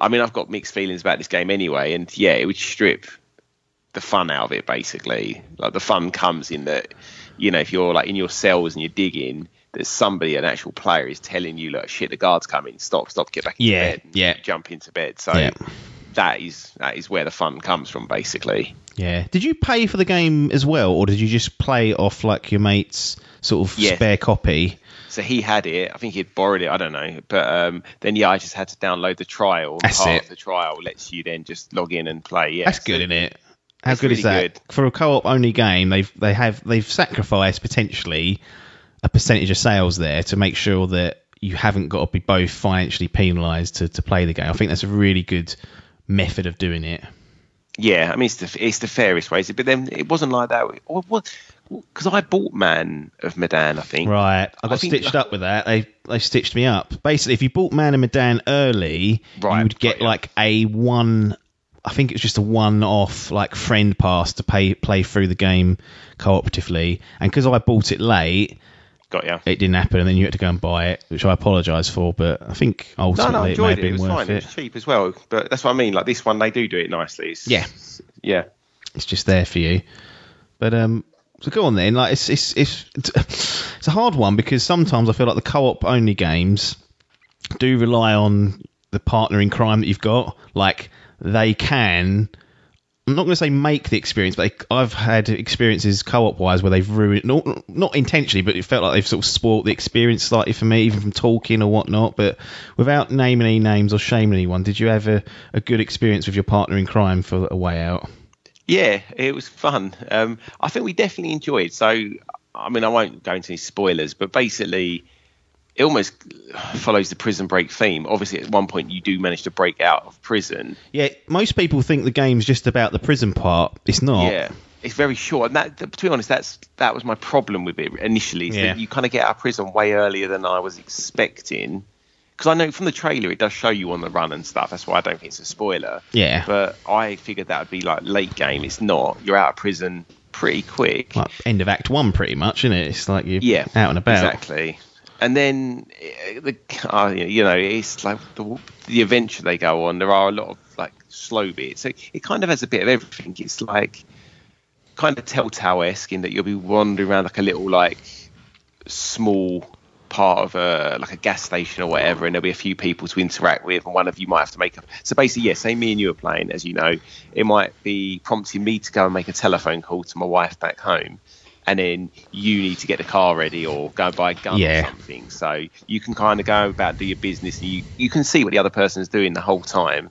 I mean, I've got mixed feelings about this game anyway, and yeah, it would strip the fun out of it. Basically, like the fun comes in that, you know, if you're like in your cells and you're digging, there's somebody, an actual player, is telling you, "Look, shit, the guard's coming. Stop, stop, get back into Yeah, bed." yeah. jump into bed. So Yeah. that is that is where the fun comes from, basically. Yeah. Did you pay for the game as well, or did you just play off like your mate's sort of Yeah. spare copy? So he had it. I think he'd borrowed it. I don't know. But um, then yeah, I just had to download the trial. That's Part it. of the trial lets you then just log in and play. Yeah, That's so- good, isn't it? How good is that good. for a co-op only game? They've they have they've sacrificed potentially a percentage of sales there to make sure that you haven't got to be both financially penalised to, to play the game. I think that's a really good method of doing it. Yeah, I mean it's the it's the fairest way. But then it wasn't like that. Because I bought Man of Medan, I think. Right, I got I stitched up with that. They they stitched me up. Basically, if you bought Man of Medan early, Right, you would get ya. like a one. I think it was just a one-off like friend pass to pay play through the game cooperatively. And because I bought it late, Got ya. it didn't happen, and then you had to go and buy it, which I apologise for. But I think ultimately no, I it may have been It was worth fine. It it. was cheap as well. But that's what I mean. Like this one, they do do it nicely. It's, Yeah. Yeah. It's just there for you. But um, so go on then. Like it's it's it's it's a hard one because sometimes I feel like the co-op only games do rely on the partner in crime that you've got. Like they can. I'm not going to say make the experience, but I've had experiences co-op wise where they've ruined, not, not intentionally, but it felt like they've sort of spoilt the experience slightly for me, even from talking or whatnot. But without naming any names or shaming anyone, did you have a, a good experience with your partner in crime for a way out? Yeah, it was fun. Um, I think we definitely enjoyed. So, I mean, I won't go into any spoilers, but basically, it almost follows the prison break theme. Obviously, at one point, you do manage to break out of prison. Yeah, most people think the game's just about the prison part. It's not. Yeah, it's very short. And that, to be honest, that's that was my problem with it initially. Is Yeah. that you kind of get out of prison way earlier than I was expecting. Because I know from the trailer it does show you on the run and stuff. That's why I don't think it's a spoiler. Yeah. But I figured that would be like late game. It's not. You're out of prison pretty quick. Like end of Act One, pretty much, isn't it? It's like you're yeah, out and about. Exactly. And then eh, the uh, you know it's like the, the adventure they go on. There are a lot of like slow bits. So it kind of has a bit of everything. It's like kind of Telltale esque in that you'll be wandering around like a little like small part of a like a gas station or whatever, and there'll be a few people to interact with, and one of you might have to make a. So basically, yeah, say me and you are playing, as you know, it might be prompting me to go and make a telephone call to my wife back home, and then you need to get the car ready or go buy a gun Yeah. or something. So you can kind of go about do your business, and you you can see what the other person is doing the whole time,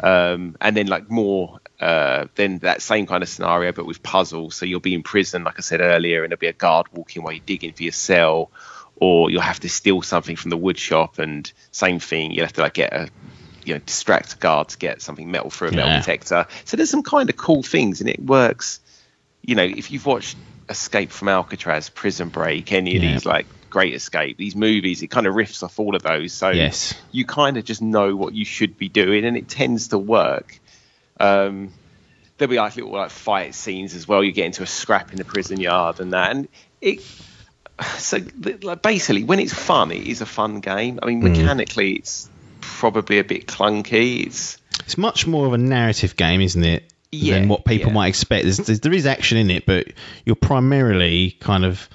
um, and then like more. Uh, then that same kind of scenario, but with puzzles. So you'll be in prison, like I said earlier, and there'll be a guard walking while you're digging for your cell, or you'll have to steal something from the wood shop, and same thing, you'll have to like get a, you know, distract a guard to get something metal through a metal detector. So there's some kind of cool things, and it works. You know, if you've watched Escape from Alcatraz, Prison Break, any of Yeah. these like Great Escape, these movies, it kind of riffs off all of those. So Yes. you kind of just know what you should be doing, and it tends to work. Um, there'll be like little like fight scenes as well. You get into a scrap in the prison yard and that, and it. So like, basically, when it's fun, it is a fun game. I mean, Mm. mechanically, it's probably a bit clunky. It's It's much more of a narrative game, isn't it? Yeah, than what people yeah. might expect. There's, there's, there is action in it, but you're primarily kind of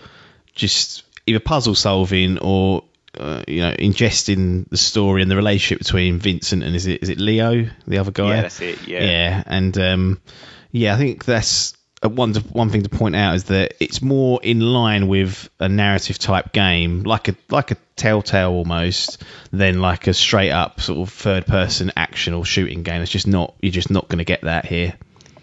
just either puzzle solving or uh, you know ingesting the story and the relationship between Vincent and is it is it Leo, the other guy? yeah, that's it. Yeah, Yeah, and um, yeah, I think that's uh, one one thing to point out is that it's more in line with a narrative type game, like a like a Telltale almost, than like a straight up sort of third person action or shooting game. It's just not you're just not going to get that here.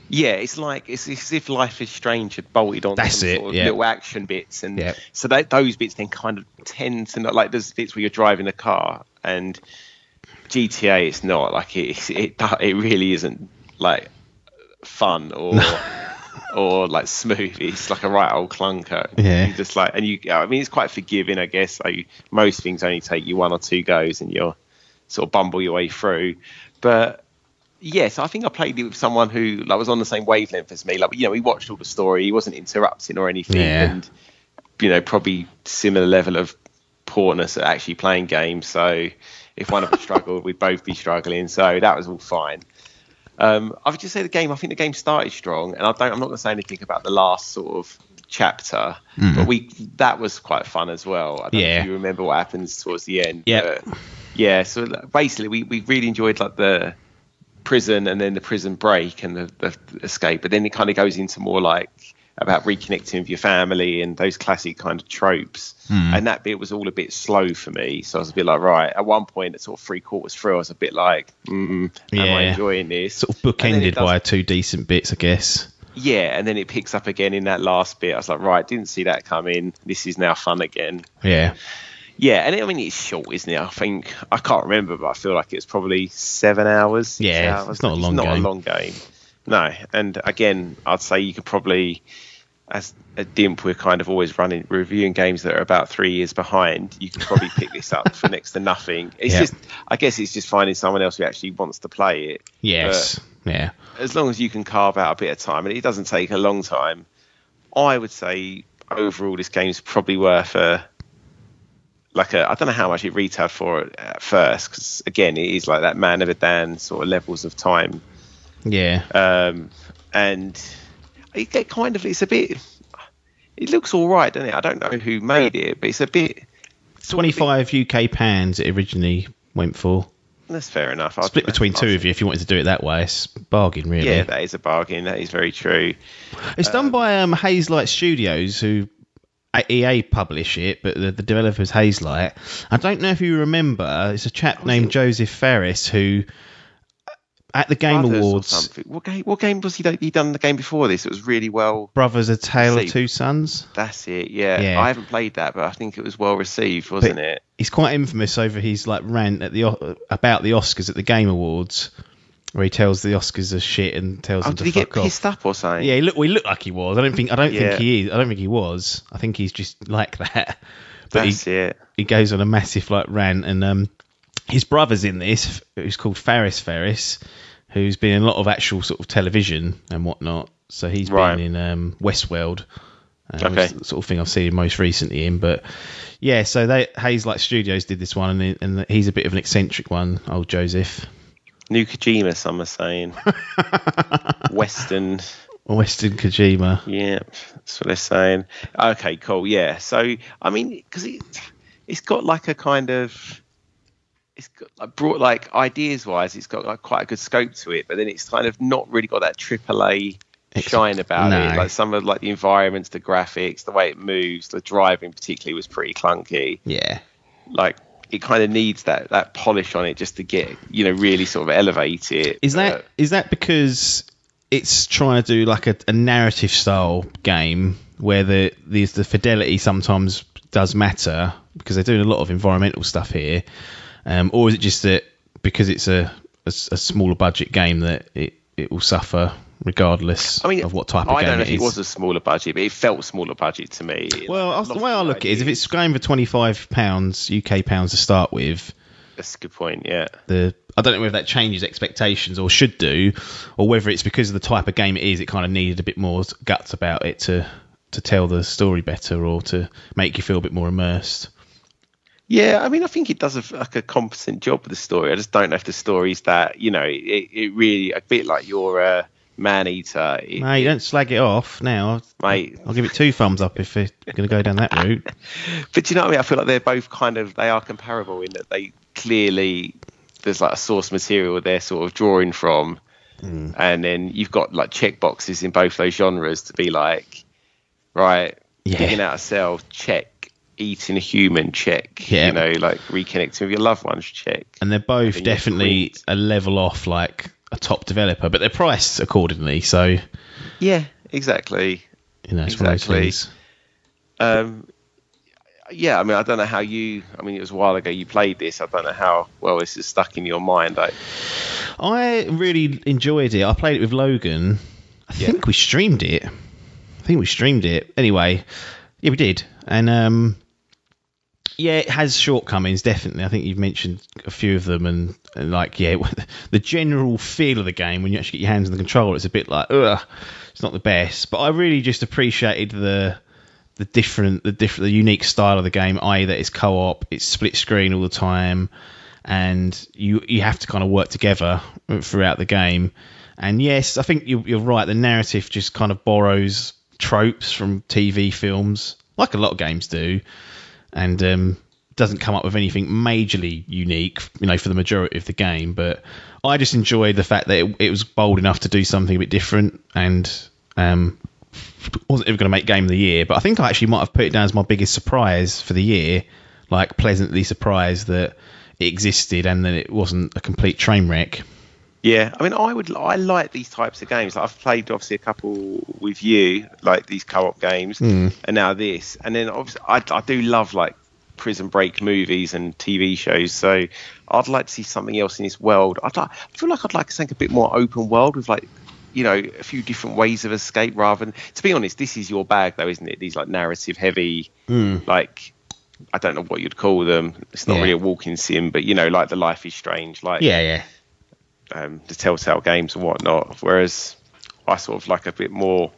Yeah, it's like it's, it's as if Life is Strange had bolted on That's some it, sort of yeah. little action bits, and Yeah. so that, those bits then kind of tend to not like there's bits where you're driving a car, and GTA it's not like it it it really isn't like fun or or like smooth. It's like a right old clunker. Yeah. You just like, and you, I mean, it's quite forgiving, I guess. Like most things only take you one or two goes, and you'll sort of bumble your way through. But yes, I think I played it with someone who like was on the same wavelength as me. Like, you know, he watched all the story. He wasn't interrupting or anything, Yeah. and you know, probably similar level of poorness at actually playing games. So if one of us struggled, we'd both be struggling. So that was all fine. Um, I would just say the game. I think the game started strong, and I don't. I'm not going to say anything about the last sort of chapter, but we that was quite fun as well. I don't know Yeah. if you remember what happens towards the end. Yeah. yeah. So basically, we, we really enjoyed like the prison and then the prison break and the, the escape, but then it kind of goes into more like about reconnecting with your family and those classic kind of tropes. And that bit was all a bit slow for me. So I was a bit like, right. At one point, at sort of three quarters through, I was a bit like, mm, am I enjoying this? Sort of bookended does- by two decent bits, I guess. yeah, and then it picks up again in that last bit. I was like, right, didn't see that coming. This is now fun again. Yeah. Yeah, and I mean it's short, isn't it? I think I can't remember, but I feel like it's probably seven hours. Yeah, hours. it's not a long not game. a long game. No, and again, I'd say you could probably, as a dimp, we're kind of always running reviewing games that are about three years behind. You can probably pick this up for next to nothing. It's Yeah. just, I guess, it's just finding someone else who actually wants to play it. Yes. yeah. as long as you can carve out a bit of time, and it doesn't take a long time, I would say overall this game's probably worth a like a I don't know how much it retailed for at first because again it is like that Man of Medan sort of levels of time, Yeah. um, and it get kind of it's a bit. It looks all right, doesn't it? I don't know who made it, but it's a bit. 25 UK pounds it originally went for. That's fair enough. I'll- Split between two of you if you wanted to do it that way. It's a bargain, really. Yeah, that is a bargain. That is very true. It's done by um, Hazelight Studios, who EA publish it, but the, the developer's Hazelight. I don't know if you remember, it's a chap named? Josef Fares who, uh, at the Game Brothers Awards. What game? What game was he? done- He done the game before this. It was really well. Brothers A Tale of. Two Sons. That's it. Yeah. Yeah. I haven't played that, but I think it was well received, wasn't it? He's quite infamous over his like rant at the about the Oscars at the Game Awards, where he tells the Oscars are shit and tells Oh, them did to he get fuck pissed up or something? Yeah, he looked. Well, he looked like he was. I don't think. I don't Yeah. think he is. I don't think he was. I think he's just like that. But he, That's it. he goes on a massive like rant, and um, his brother's in this, who's called Fares Fares, who's been in a lot of actual sort of television and whatnot. So he's Right. been in um, Westworld. Uh, Okay. the sort of thing I've seen most recently in, but yeah. So they Hazelight Studios did this one, and, and he's a bit of an eccentric one, old Josef. New Kojima, some are saying. Western. Western Kojima. Yeah, that's what they're saying. Okay, cool. Yeah. So, I mean, because it, it's got like a kind of. It's got like brought like ideas wise, it's got like quite a good scope to it, but then it's kind of not really got that AAA shine about no. it. Like some of like the environments, the graphics, the way it moves, the driving particularly was pretty clunky. Yeah. like it kind of needs that that polish on it just to get you know really sort of elevate it. Is that Uh, is that because it's trying to do like a, a narrative style game where the the the fidelity sometimes does matter because they're doing a lot of environmental stuff here, um, or is it just that because it's a a smaller budget game that it, it will suffer regardless I mean, of what type of I game don't know it if is? it was a smaller budget, but it felt smaller budget to me. well, I, the way I look at it is if it's going for twenty five pounds UK pounds to start with, that's a good point. Yeah, the I don't know whether that changes expectations or should do, or whether it's because of the type of game it is. It kind of needed a bit more guts about it to to tell the story better or to make you feel a bit more immersed. yeah. I mean, I think it does a, like a competent job with the story. I just don't know if the story's that you know it, it really a bit like your uh, Maneater. It, you don't slag it off now. Mate. I'll give it two thumbs up if you're going to go down that route. But do you know what I mean? I feel like they're both kind of they are comparable in that they clearly there's like a source material they're sort of drawing from, Hmm. and then you've got like check boxes in both those genres to be like, right, Yeah. digging out a cell, check, eating a human, check, Yeah. you know, like reconnecting with your loved ones, check. And they're both definitely a level off like a top developer, but they're priced accordingly. So Yeah, exactly. you know, it's one of those Exactly. Um, yeah, I mean, I don't know how you. I mean, it was a while ago you played this. I don't know how well this is stuck in your mind. Like, I really enjoyed it. I played it with Logan, I think we streamed it. I think we streamed it. Anyway, yeah, we did. And um, yeah, it has shortcomings, definitely. I think you've mentioned a few of them, and, and like, yeah, the general feel of the game when you actually get your hands on the controller, it's a bit like, ugh, it's not the best. But I really just appreciated the the different, the different, the unique style of the game. I.e., that it's co-op, it's split screen all the time, and you you have to kind of work together uh, throughout the game. And yes, I think you're, you're right. The narrative just kind of borrows tropes from TV films, like a lot of games do, and um, doesn't come up with anything majorly unique, you know, for the majority of the game. But I just enjoyed the fact that it, it was bold enough to do something a bit different, and um, wasn't ever going to make game of the year. But I think I actually might have put it down as my biggest surprise for the year, like pleasantly surprised that it existed and that it wasn't a complete train wreck. Yeah, I mean, I would, I like these types of games. Like I've played obviously a couple with you, like these co-op games, Mm. and now this, and then obviously I, I do love like Prison Break movies and TV shows. So I'd like to see something else in this world. I'd like, I feel like I'd like something a bit more open world with like, you know, a few different ways of escape rather than. To be honest, this is your bag though, isn't it? These like narrative heavy, like. I don't know what you'd call them. It's not Yeah. really a walking sim, but you know, like the Life is Strange, like Yeah, yeah. Um, the Telltale games and whatnot. Whereas I sort of like a bit more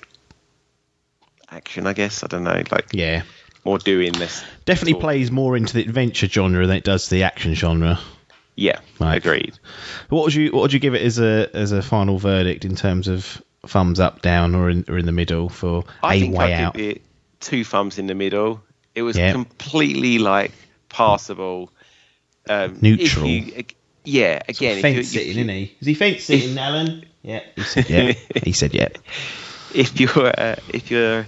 action, I guess. I don't know, like Yeah. more doing this. Definitely sort plays more into the adventure genre than it does the action genre. Yeah, Right. agreed. What would you What would you give it as a as a final verdict in terms of thumbs up, down, or in or in the middle for I a think way I out? give it two thumbs in the middle. It was Yeah. completely like passable. Um, if Neutral. you- yeah, again, if you- fence if sitting, you- isn't he? Is he fence sitting, Alan? Yeah. He said yeah. he said yeah. if you're uh, if you're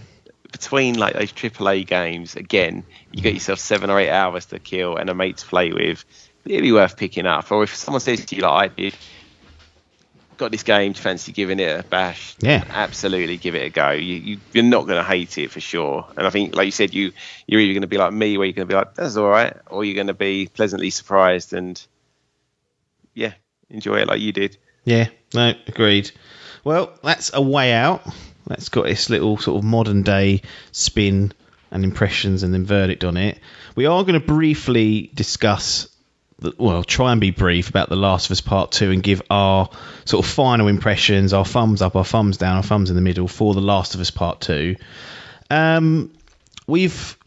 between like those AAA games, again, you get yourself seven or eight hours to kill and a mate to play with. It'd be worth picking up. Or if someone says to you like I did, got this game, do fancy giving it a bash? Yeah. absolutely, give it a go. You, you you're not going to hate it for sure. And I think, like you said, you you're either going to be like me, where you're going to be like that's all right, or you're going to be pleasantly surprised and yeah, enjoy it like you did. Yeah, no, agreed. Well, that's a way out. That's got its little sort of modern day spin and impressions and then verdict on it. We are going to briefly discuss, the, well, try and be brief about The Last of Us Part 2 and give our sort of final impressions, our thumbs up, our thumbs down, our thumbs in the middle for The Last of Us Part 2. Um, we've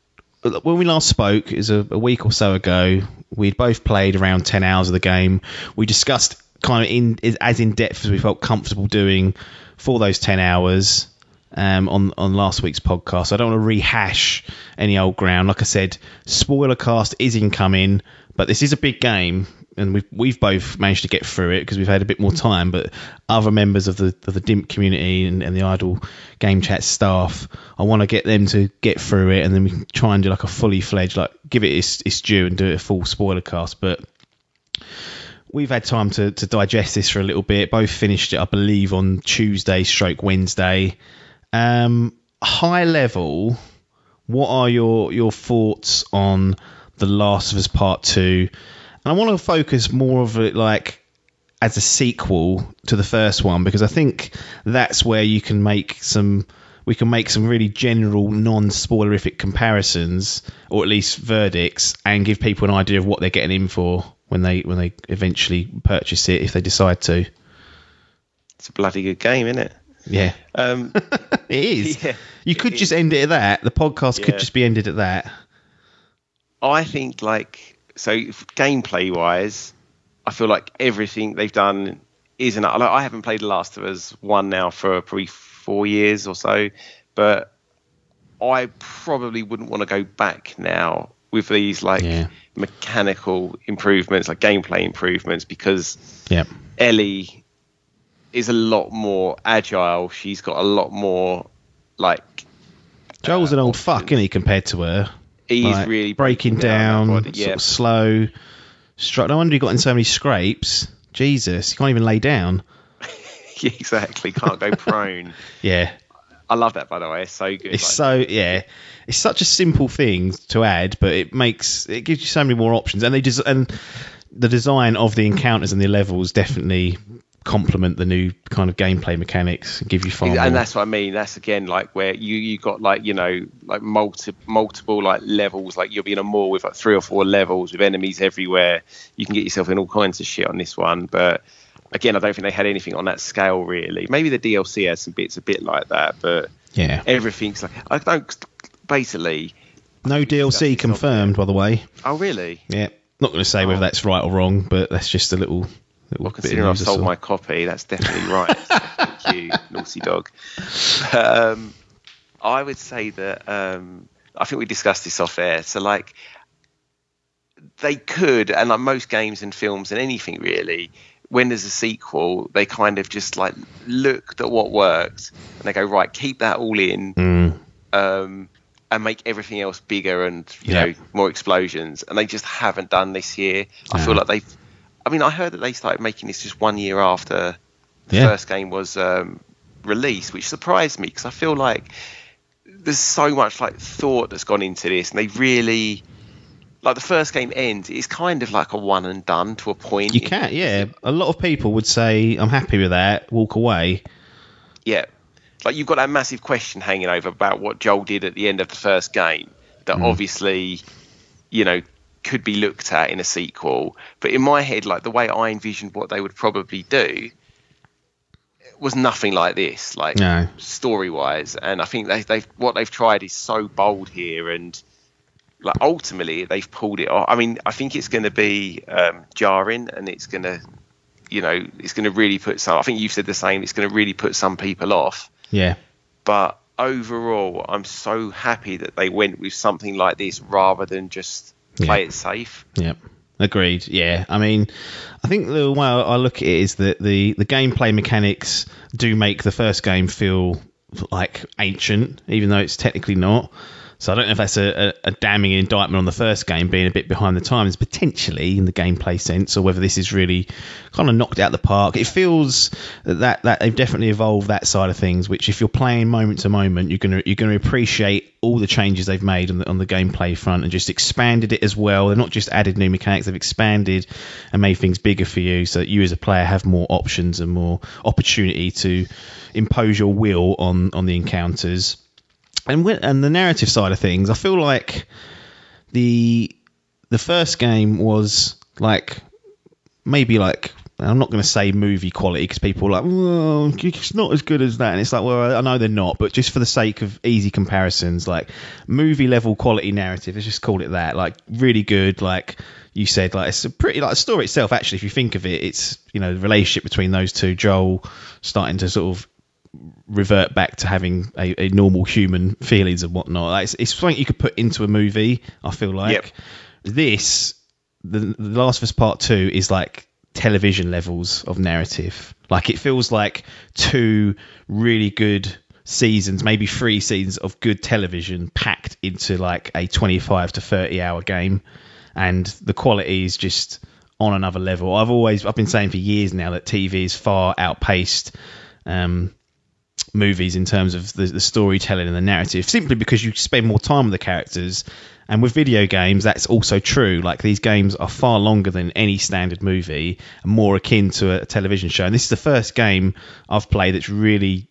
when we last spoke is a, a week or so ago. We'd both played around ten hours of the game. We discussed kind of in as in depth as we felt comfortable doing for those ten hours um, on on last week's podcast. I don't want to rehash any old ground. Like I said, spoiler cast is incoming, but this is a big game. And we've we've both managed to get through it because we've had a bit more time. But other members of the of the DIMP community and, and the Idle Game Chat staff, I want to get them to get through it, and then we can try and do like a fully fledged, like give it its, its due and do a full spoiler cast. But we've had time to, to digest this for a little bit. Both finished it, I believe, on Tuesday, stroke Wednesday. Um, high level, what are your your thoughts on The Last of Us Part Two? And I want to focus more of it like as a sequel to the first one because I think that's where you can make some we can make some really general non-spoilerific comparisons or at least verdicts and give people an idea of what they're getting in for when they when they eventually purchase it if they decide to. It's a bloody good game, isn't it? Yeah. Um, It is. Yeah, you could just end it at that. The podcast could just be ended at that. I think like so gameplay wise, I feel like everything they've done is enough. Like, I haven't played The Last of Us one now for probably four years or so, but I probably wouldn't want to go back now with these like Yeah. mechanical improvements, like gameplay improvements, because Yeah. Ellie is a lot more agile. She's got a lot more like Joel's an uh, old fuck, isn't he, compared to her? He's Like, really breaking breaking down, her body. sort Yeah, of slow. Stru- no wonder he got in so many scrapes. Jesus, he can't even lay down. exactly. Can't go prone. Yeah, I love that by the way. It's so good. it's Like, so yeah. It's such a simple thing to add, but it makes it gives you so many more options, and they just and the design of the encounters and the levels definitely complement the new kind of gameplay mechanics and give you far more. and that's what I mean. That's again like where you you got like you know like multi, multiple like levels. Like you'll be in a mall with like three or four levels with enemies everywhere. You can get yourself in all kinds of shit on this one, but again, I don't think they had anything on that scale really. Maybe the DLC has some bits a bit like that, but yeah, everything's like I don't basically. no DLC confirmed, by the way. Oh really? Yeah, not going to say oh. whether Oh. that's right or wrong, but that's just a little. Little Well, bit of considering I've sold my copy, that's definitely right. Thank you, naughty dog. Um, I would say that um, I think we discussed this off air. So, like, they could, and like most games and films and anything really, when there's a sequel, they kind of just like looked at what worked and they go, right, keep that all in. Mm, Um, and make everything else bigger and you Yeah. know more explosions, and they just haven't done this year. I feel like they've. I mean, I heard that they started making this just one year after the Yeah. first game was um, released, which surprised me because I feel like there's so much like thought that's gone into this, and they really like the first game ends. It's kind of like a one and done to a point. you can, yeah. A lot of people would say, "I'm happy with that." Walk away. Yeah. Like you've got that massive question hanging over about what Joel did at the end of the first game that Mm. obviously, you know, could be looked at in a sequel. But in my head, like the way I envisioned what they would probably do was nothing like this, like No. story wise. And I think they, they've what they've tried is so bold here and like ultimately they've pulled it off. I mean, I think it's going to be um, jarring and it's going to, you know, it's going to really put some. I think you've said the same. It's going to really put some people off. Yeah, But overall, I'm so happy that they went with something like this rather than just play Yeah. it safe. yeah. Agreed. Yeah, I mean, I think the way I I look at it is that the the gameplay mechanics do make the first game feel like ancient, even though it's technically not. So I don't know if that's a, a, a damning indictment on the first game being a bit behind the times, potentially in the gameplay sense, or whether this is really kind of knocked out the park. It feels that that they've definitely evolved that side of things. Which, if you're playing moment to moment, you're gonna you're gonna appreciate all the changes they've made on the on the gameplay front and just expanded it as well. They're not just added new mechanics; they've expanded and made things bigger for you, so that you as a player have more options and more opportunity to impose your will on on the encounters and when, and the narrative side of things, I feel like the the first game was like maybe like I'm not going to say movie quality because people are like, well, it's not as good as that, and it's like, well, I know they're not, but just for the sake of easy comparisons, like movie level quality narrative, let's just call it that, like really good, like you said, like it's a pretty like the story itself. Actually, if you think of it, it's you know the relationship between those two, Joel starting to sort of revert back to having a, a normal human feelings and whatnot. Like, it's, it's something you could put into a movie. I feel like Yep. this, the, the Last of Us Part Two, is like television levels of narrative. Like it feels like two really good seasons, maybe three seasons of good television packed into like a 25 to 30 hour game, and the quality is just on another level. I've always I've been saying for years now that TV is far outpaced. Um, movies in terms of the, the storytelling and the narrative simply because you spend more time with the characters. And with video games that's also true. Like these games are far longer than any standard movie and more akin to a television show. And this is the first game i've played that's really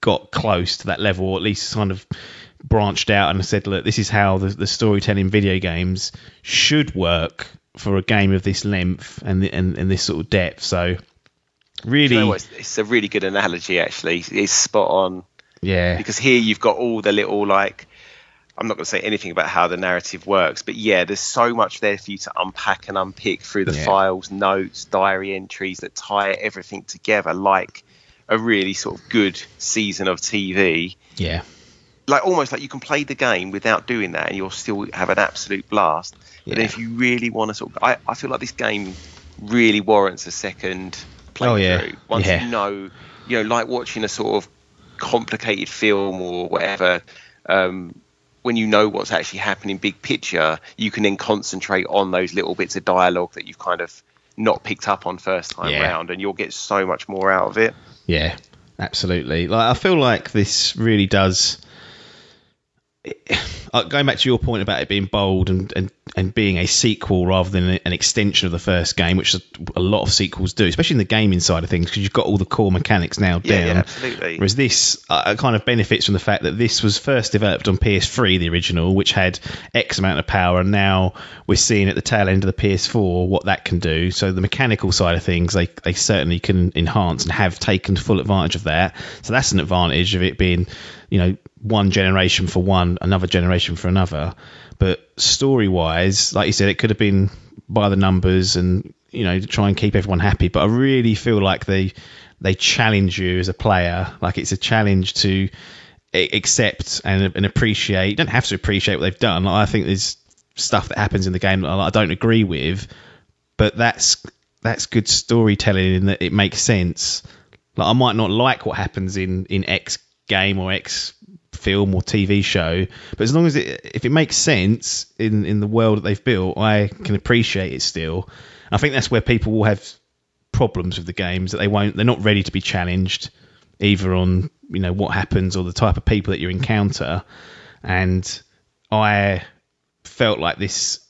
got close to that level or at least kind of branched out and said look this is how the, the storytelling video games should work for a game of this length and, and, and this sort of depth. So really You know? It's, a really good analogy, actually. It's spot on yeah because here you've got all the little like. I'm not going to say anything about how the narrative works, but yeah, there's so much there for you to unpack and unpick through the Yeah. files, notes, diary entries that tie everything together like a really sort of good season of TV. yeah Like almost like you can play the game without doing that and you'll still have an absolute blast. But if you really want to sort of, I, I feel like this game really warrants a second playthrough. Oh, yeah. Once Yeah. you know, you know, like watching a sort of complicated film or whatever. Um, when you know what's actually happening big picture, you can then concentrate on those little bits of dialogue that you've kind of not picked up on first time Yeah. round, and you'll get so much more out of it. Yeah, absolutely. Like I feel like this really does. uh, going back to your point about it being bold and, and, and being a sequel rather than an extension of the first game, which a lot of sequels do, especially in the gaming side of things, because you've got all the core mechanics now Yeah, down. yeah, absolutely. Whereas this uh, kind of benefits from the fact that this was first developed on PS3, the original, which had X amount of power, and now we're seeing at the tail end of the PS4 what that can do. So the mechanical side of things, they, they certainly can enhance and have taken full advantage of that. So that's an advantage of it being, you know, one generation for one, another generation for another. But story wise, like you said, it could have been by the numbers and you know try and keep everyone happy. But I really feel like they they challenge you as a player. Like it's a challenge to accept and, and appreciate. You don't have to appreciate what they've done. Like, I think there's stuff that happens in the game that I I don't agree with, but that's that's good storytelling in that it makes sense. Like I might not like what happens in in X game or X film or TV show, but as long as it if it makes sense in in the world that they've built, I can appreciate it still. I think that's where people will have problems with the games that they won't they're not ready to be challenged either on you know what happens or the type of people that you encounter and I felt like this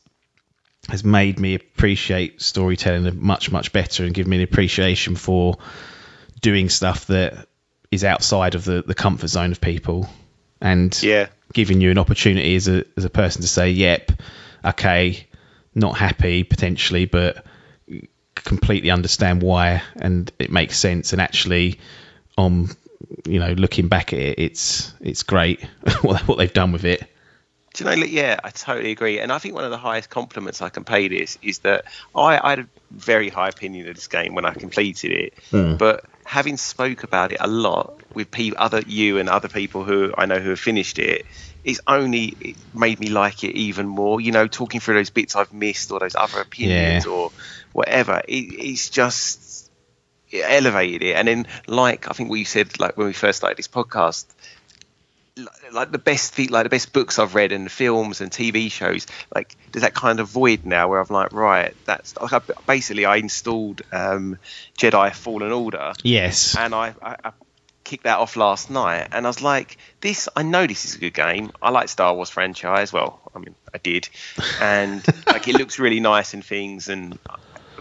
has made me appreciate storytelling much much better and give me an appreciation for doing stuff that is outside of the, the comfort zone of people and Yeah. giving you an opportunity as a as a person to say, "Yep, okay, not happy potentially, but completely understand why, and it makes sense." And actually, um, you know, looking back at it, it's it's great what they've done with it. Do you know? look, Yeah, I totally agree. And I think one of the highest compliments I can pay this is that I, I had a very high opinion of this game when I completed it. Hmm. But having spoke about it a lot with people, other you and other people who I know who have finished it, it's only it made me like it even more. You know, talking through those bits I've missed or those other opinions Yeah. or whatever. It, it's just it elevated it. And then, like I think we said, like when we first started this podcast, like- the best thi- like the best books I've read and films and TV shows like there's that kind of void now where I'm like right that's like I, basically I installed um, Jedi Fallen Order. Yes, and I, I, I kicked that off last night. And I was like this I know this is a good game. I like Star Wars franchise. Well I mean I did. And like it looks really nice and things. And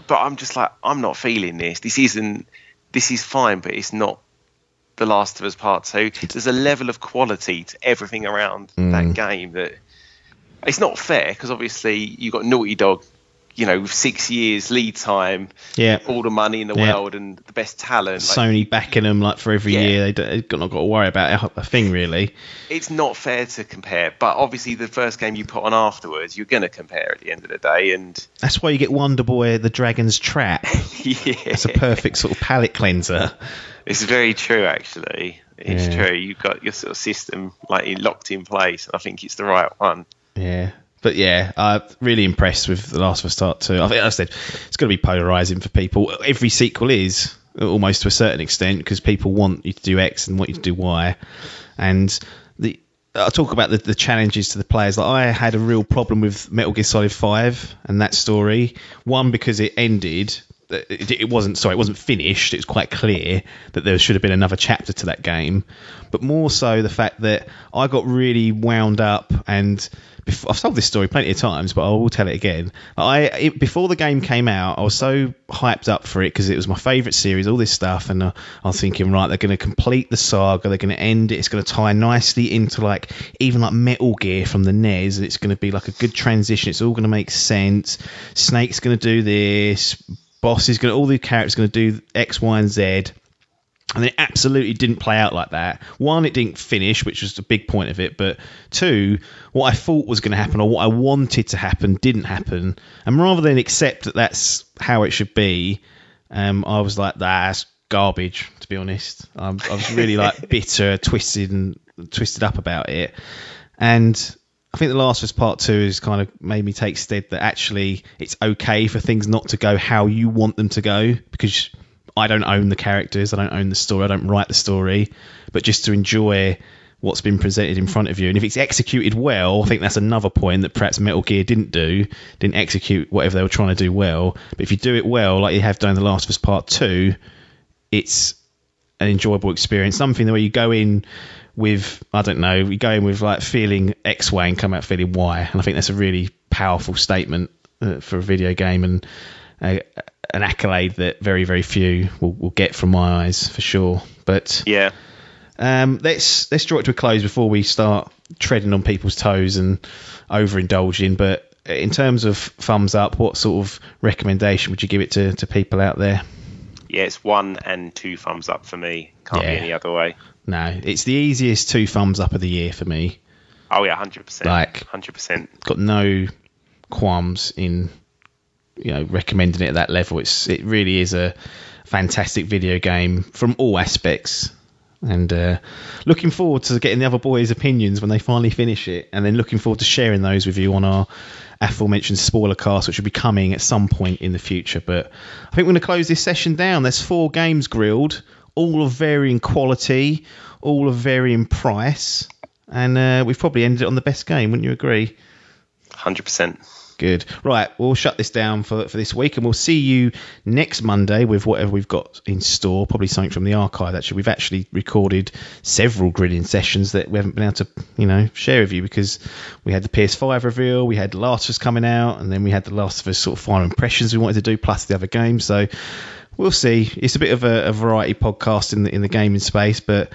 but I'm just like I'm not feeling this. This isn't this is fine but it's not the Last of Us Part Two. There's a level of quality to everything around mm. that game that it's not fair because obviously you've got Naughty Dog, you know, with six years lead time, yeah. all the money in the Yeah. world, and the best talent. Like, Sony backing them like for every Yeah. year. They don't, they've got not got to worry about a, a thing really. it's not fair to compare, but obviously the first game you put on afterwards, you're going to compare at the end of the day, and That's why you get Wonder Boy, the Dragon's Trap. yeah, It's a perfect sort of palate cleanser. It's very true. Actually, it's Yeah. true. You've got your sort of system like locked in place. I think it's the right one. Yeah. But yeah, I'm really impressed with The Last of Us Part 2. I think I said it's going to be polarizing for people. Every sequel is almost to a certain extent because people want you to do X and want you to do Y. And the I'll talk about the, the challenges to the players. Like I had a real problem with Metal Gear Solid 5 and that story. One because it ended it, it wasn't sorry, it wasn't finished. It was quite clear that there should have been another chapter to that game, but more so the fact that I got really wound up and before, I've told this story plenty of times, but I will tell it again. I it, before the game came out, I was so hyped up for it because it was my favourite series, all this stuff, and uh, I was thinking, right, they're going to complete the saga, they're going to end it, it's going to tie nicely into like even like Metal Gear from the NES, and it's going to be like a good transition. It's all going to make sense. Snake's going to do this. Boss is going to all the characters going to do X, Y, and Z. And it absolutely didn't play out like that. One, it didn't finish, which was the big point of it. But two, what I thought was going to happen or what I wanted to happen didn't happen. And rather than accept that that's how it should be, um, I was like, that's garbage. To be honest, um, I was really like bitter, twisted, and twisted up about it. And I think The Last of Us Part Two has kind of made me take stead that actually it's okay for things not to go how you want them to go because I don't own the characters, I don't own the story, I don't write the story, but just to enjoy what's been presented in front of you. And if it's executed well, I think that's another point that perhaps Metal Gear didn't do, didn't execute whatever they were trying to do well. But if you do it well, like you have done in The Last of Us Part Two, it's an enjoyable experience. Something where you go in with I don't know, you go in with like feeling X way and come out feeling Y, and I think that's a really powerful statement uh, for a video game and uh, an accolade that very very few will, will get from my eyes for sure. But Yeah. um, let's let's draw it to a close before we start treading on people's toes and overindulging. But in terms of thumbs up, what sort of recommendation would you give it to, to people out there? Yeah, it's one and two thumbs up for me. Can't Yeah. be any other way. No, it's the easiest two thumbs up of the year for me. Oh yeah, hundred percent. Like- hundred percent. Got no qualms in you know recommending it at that level. It's it really is a fantastic video game from all aspects. And uh, looking forward to getting the other boys' opinions when they finally finish it, and then looking forward to sharing those with you on our aforementioned spoiler cast, which will be coming at some point in the future. But I think we're going to close this session down. There's four games grilled, all of varying quality, all of varying price, and uh, we've probably ended it on the best game. Wouldn't you agree? Hundred percent. Good. Right, we'll shut this down for, for this week and we'll see you next Monday with whatever we've got in store. Probably something from the archive, actually. We've actually recorded several grilling sessions that we haven't been able to, you know, share with you because we had the PS5 reveal, we had The Last of Us coming out, and then we had The Last of Us sort of final impressions we wanted to do, plus the other games. So we'll see. It's a bit of a, a variety podcast in the, in the gaming space, but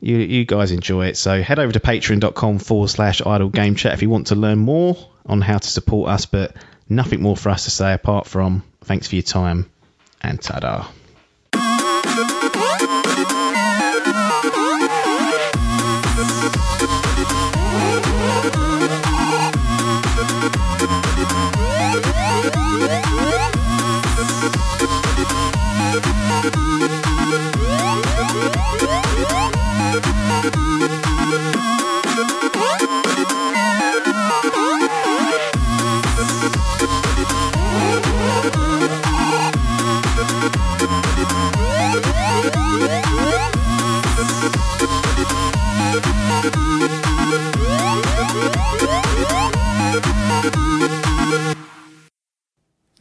you, you guys enjoy it. So head over to patreon.com forward slash idle game chat if you want to learn more on how to support us, but nothing more for us to say apart from thanks for your time and ta da.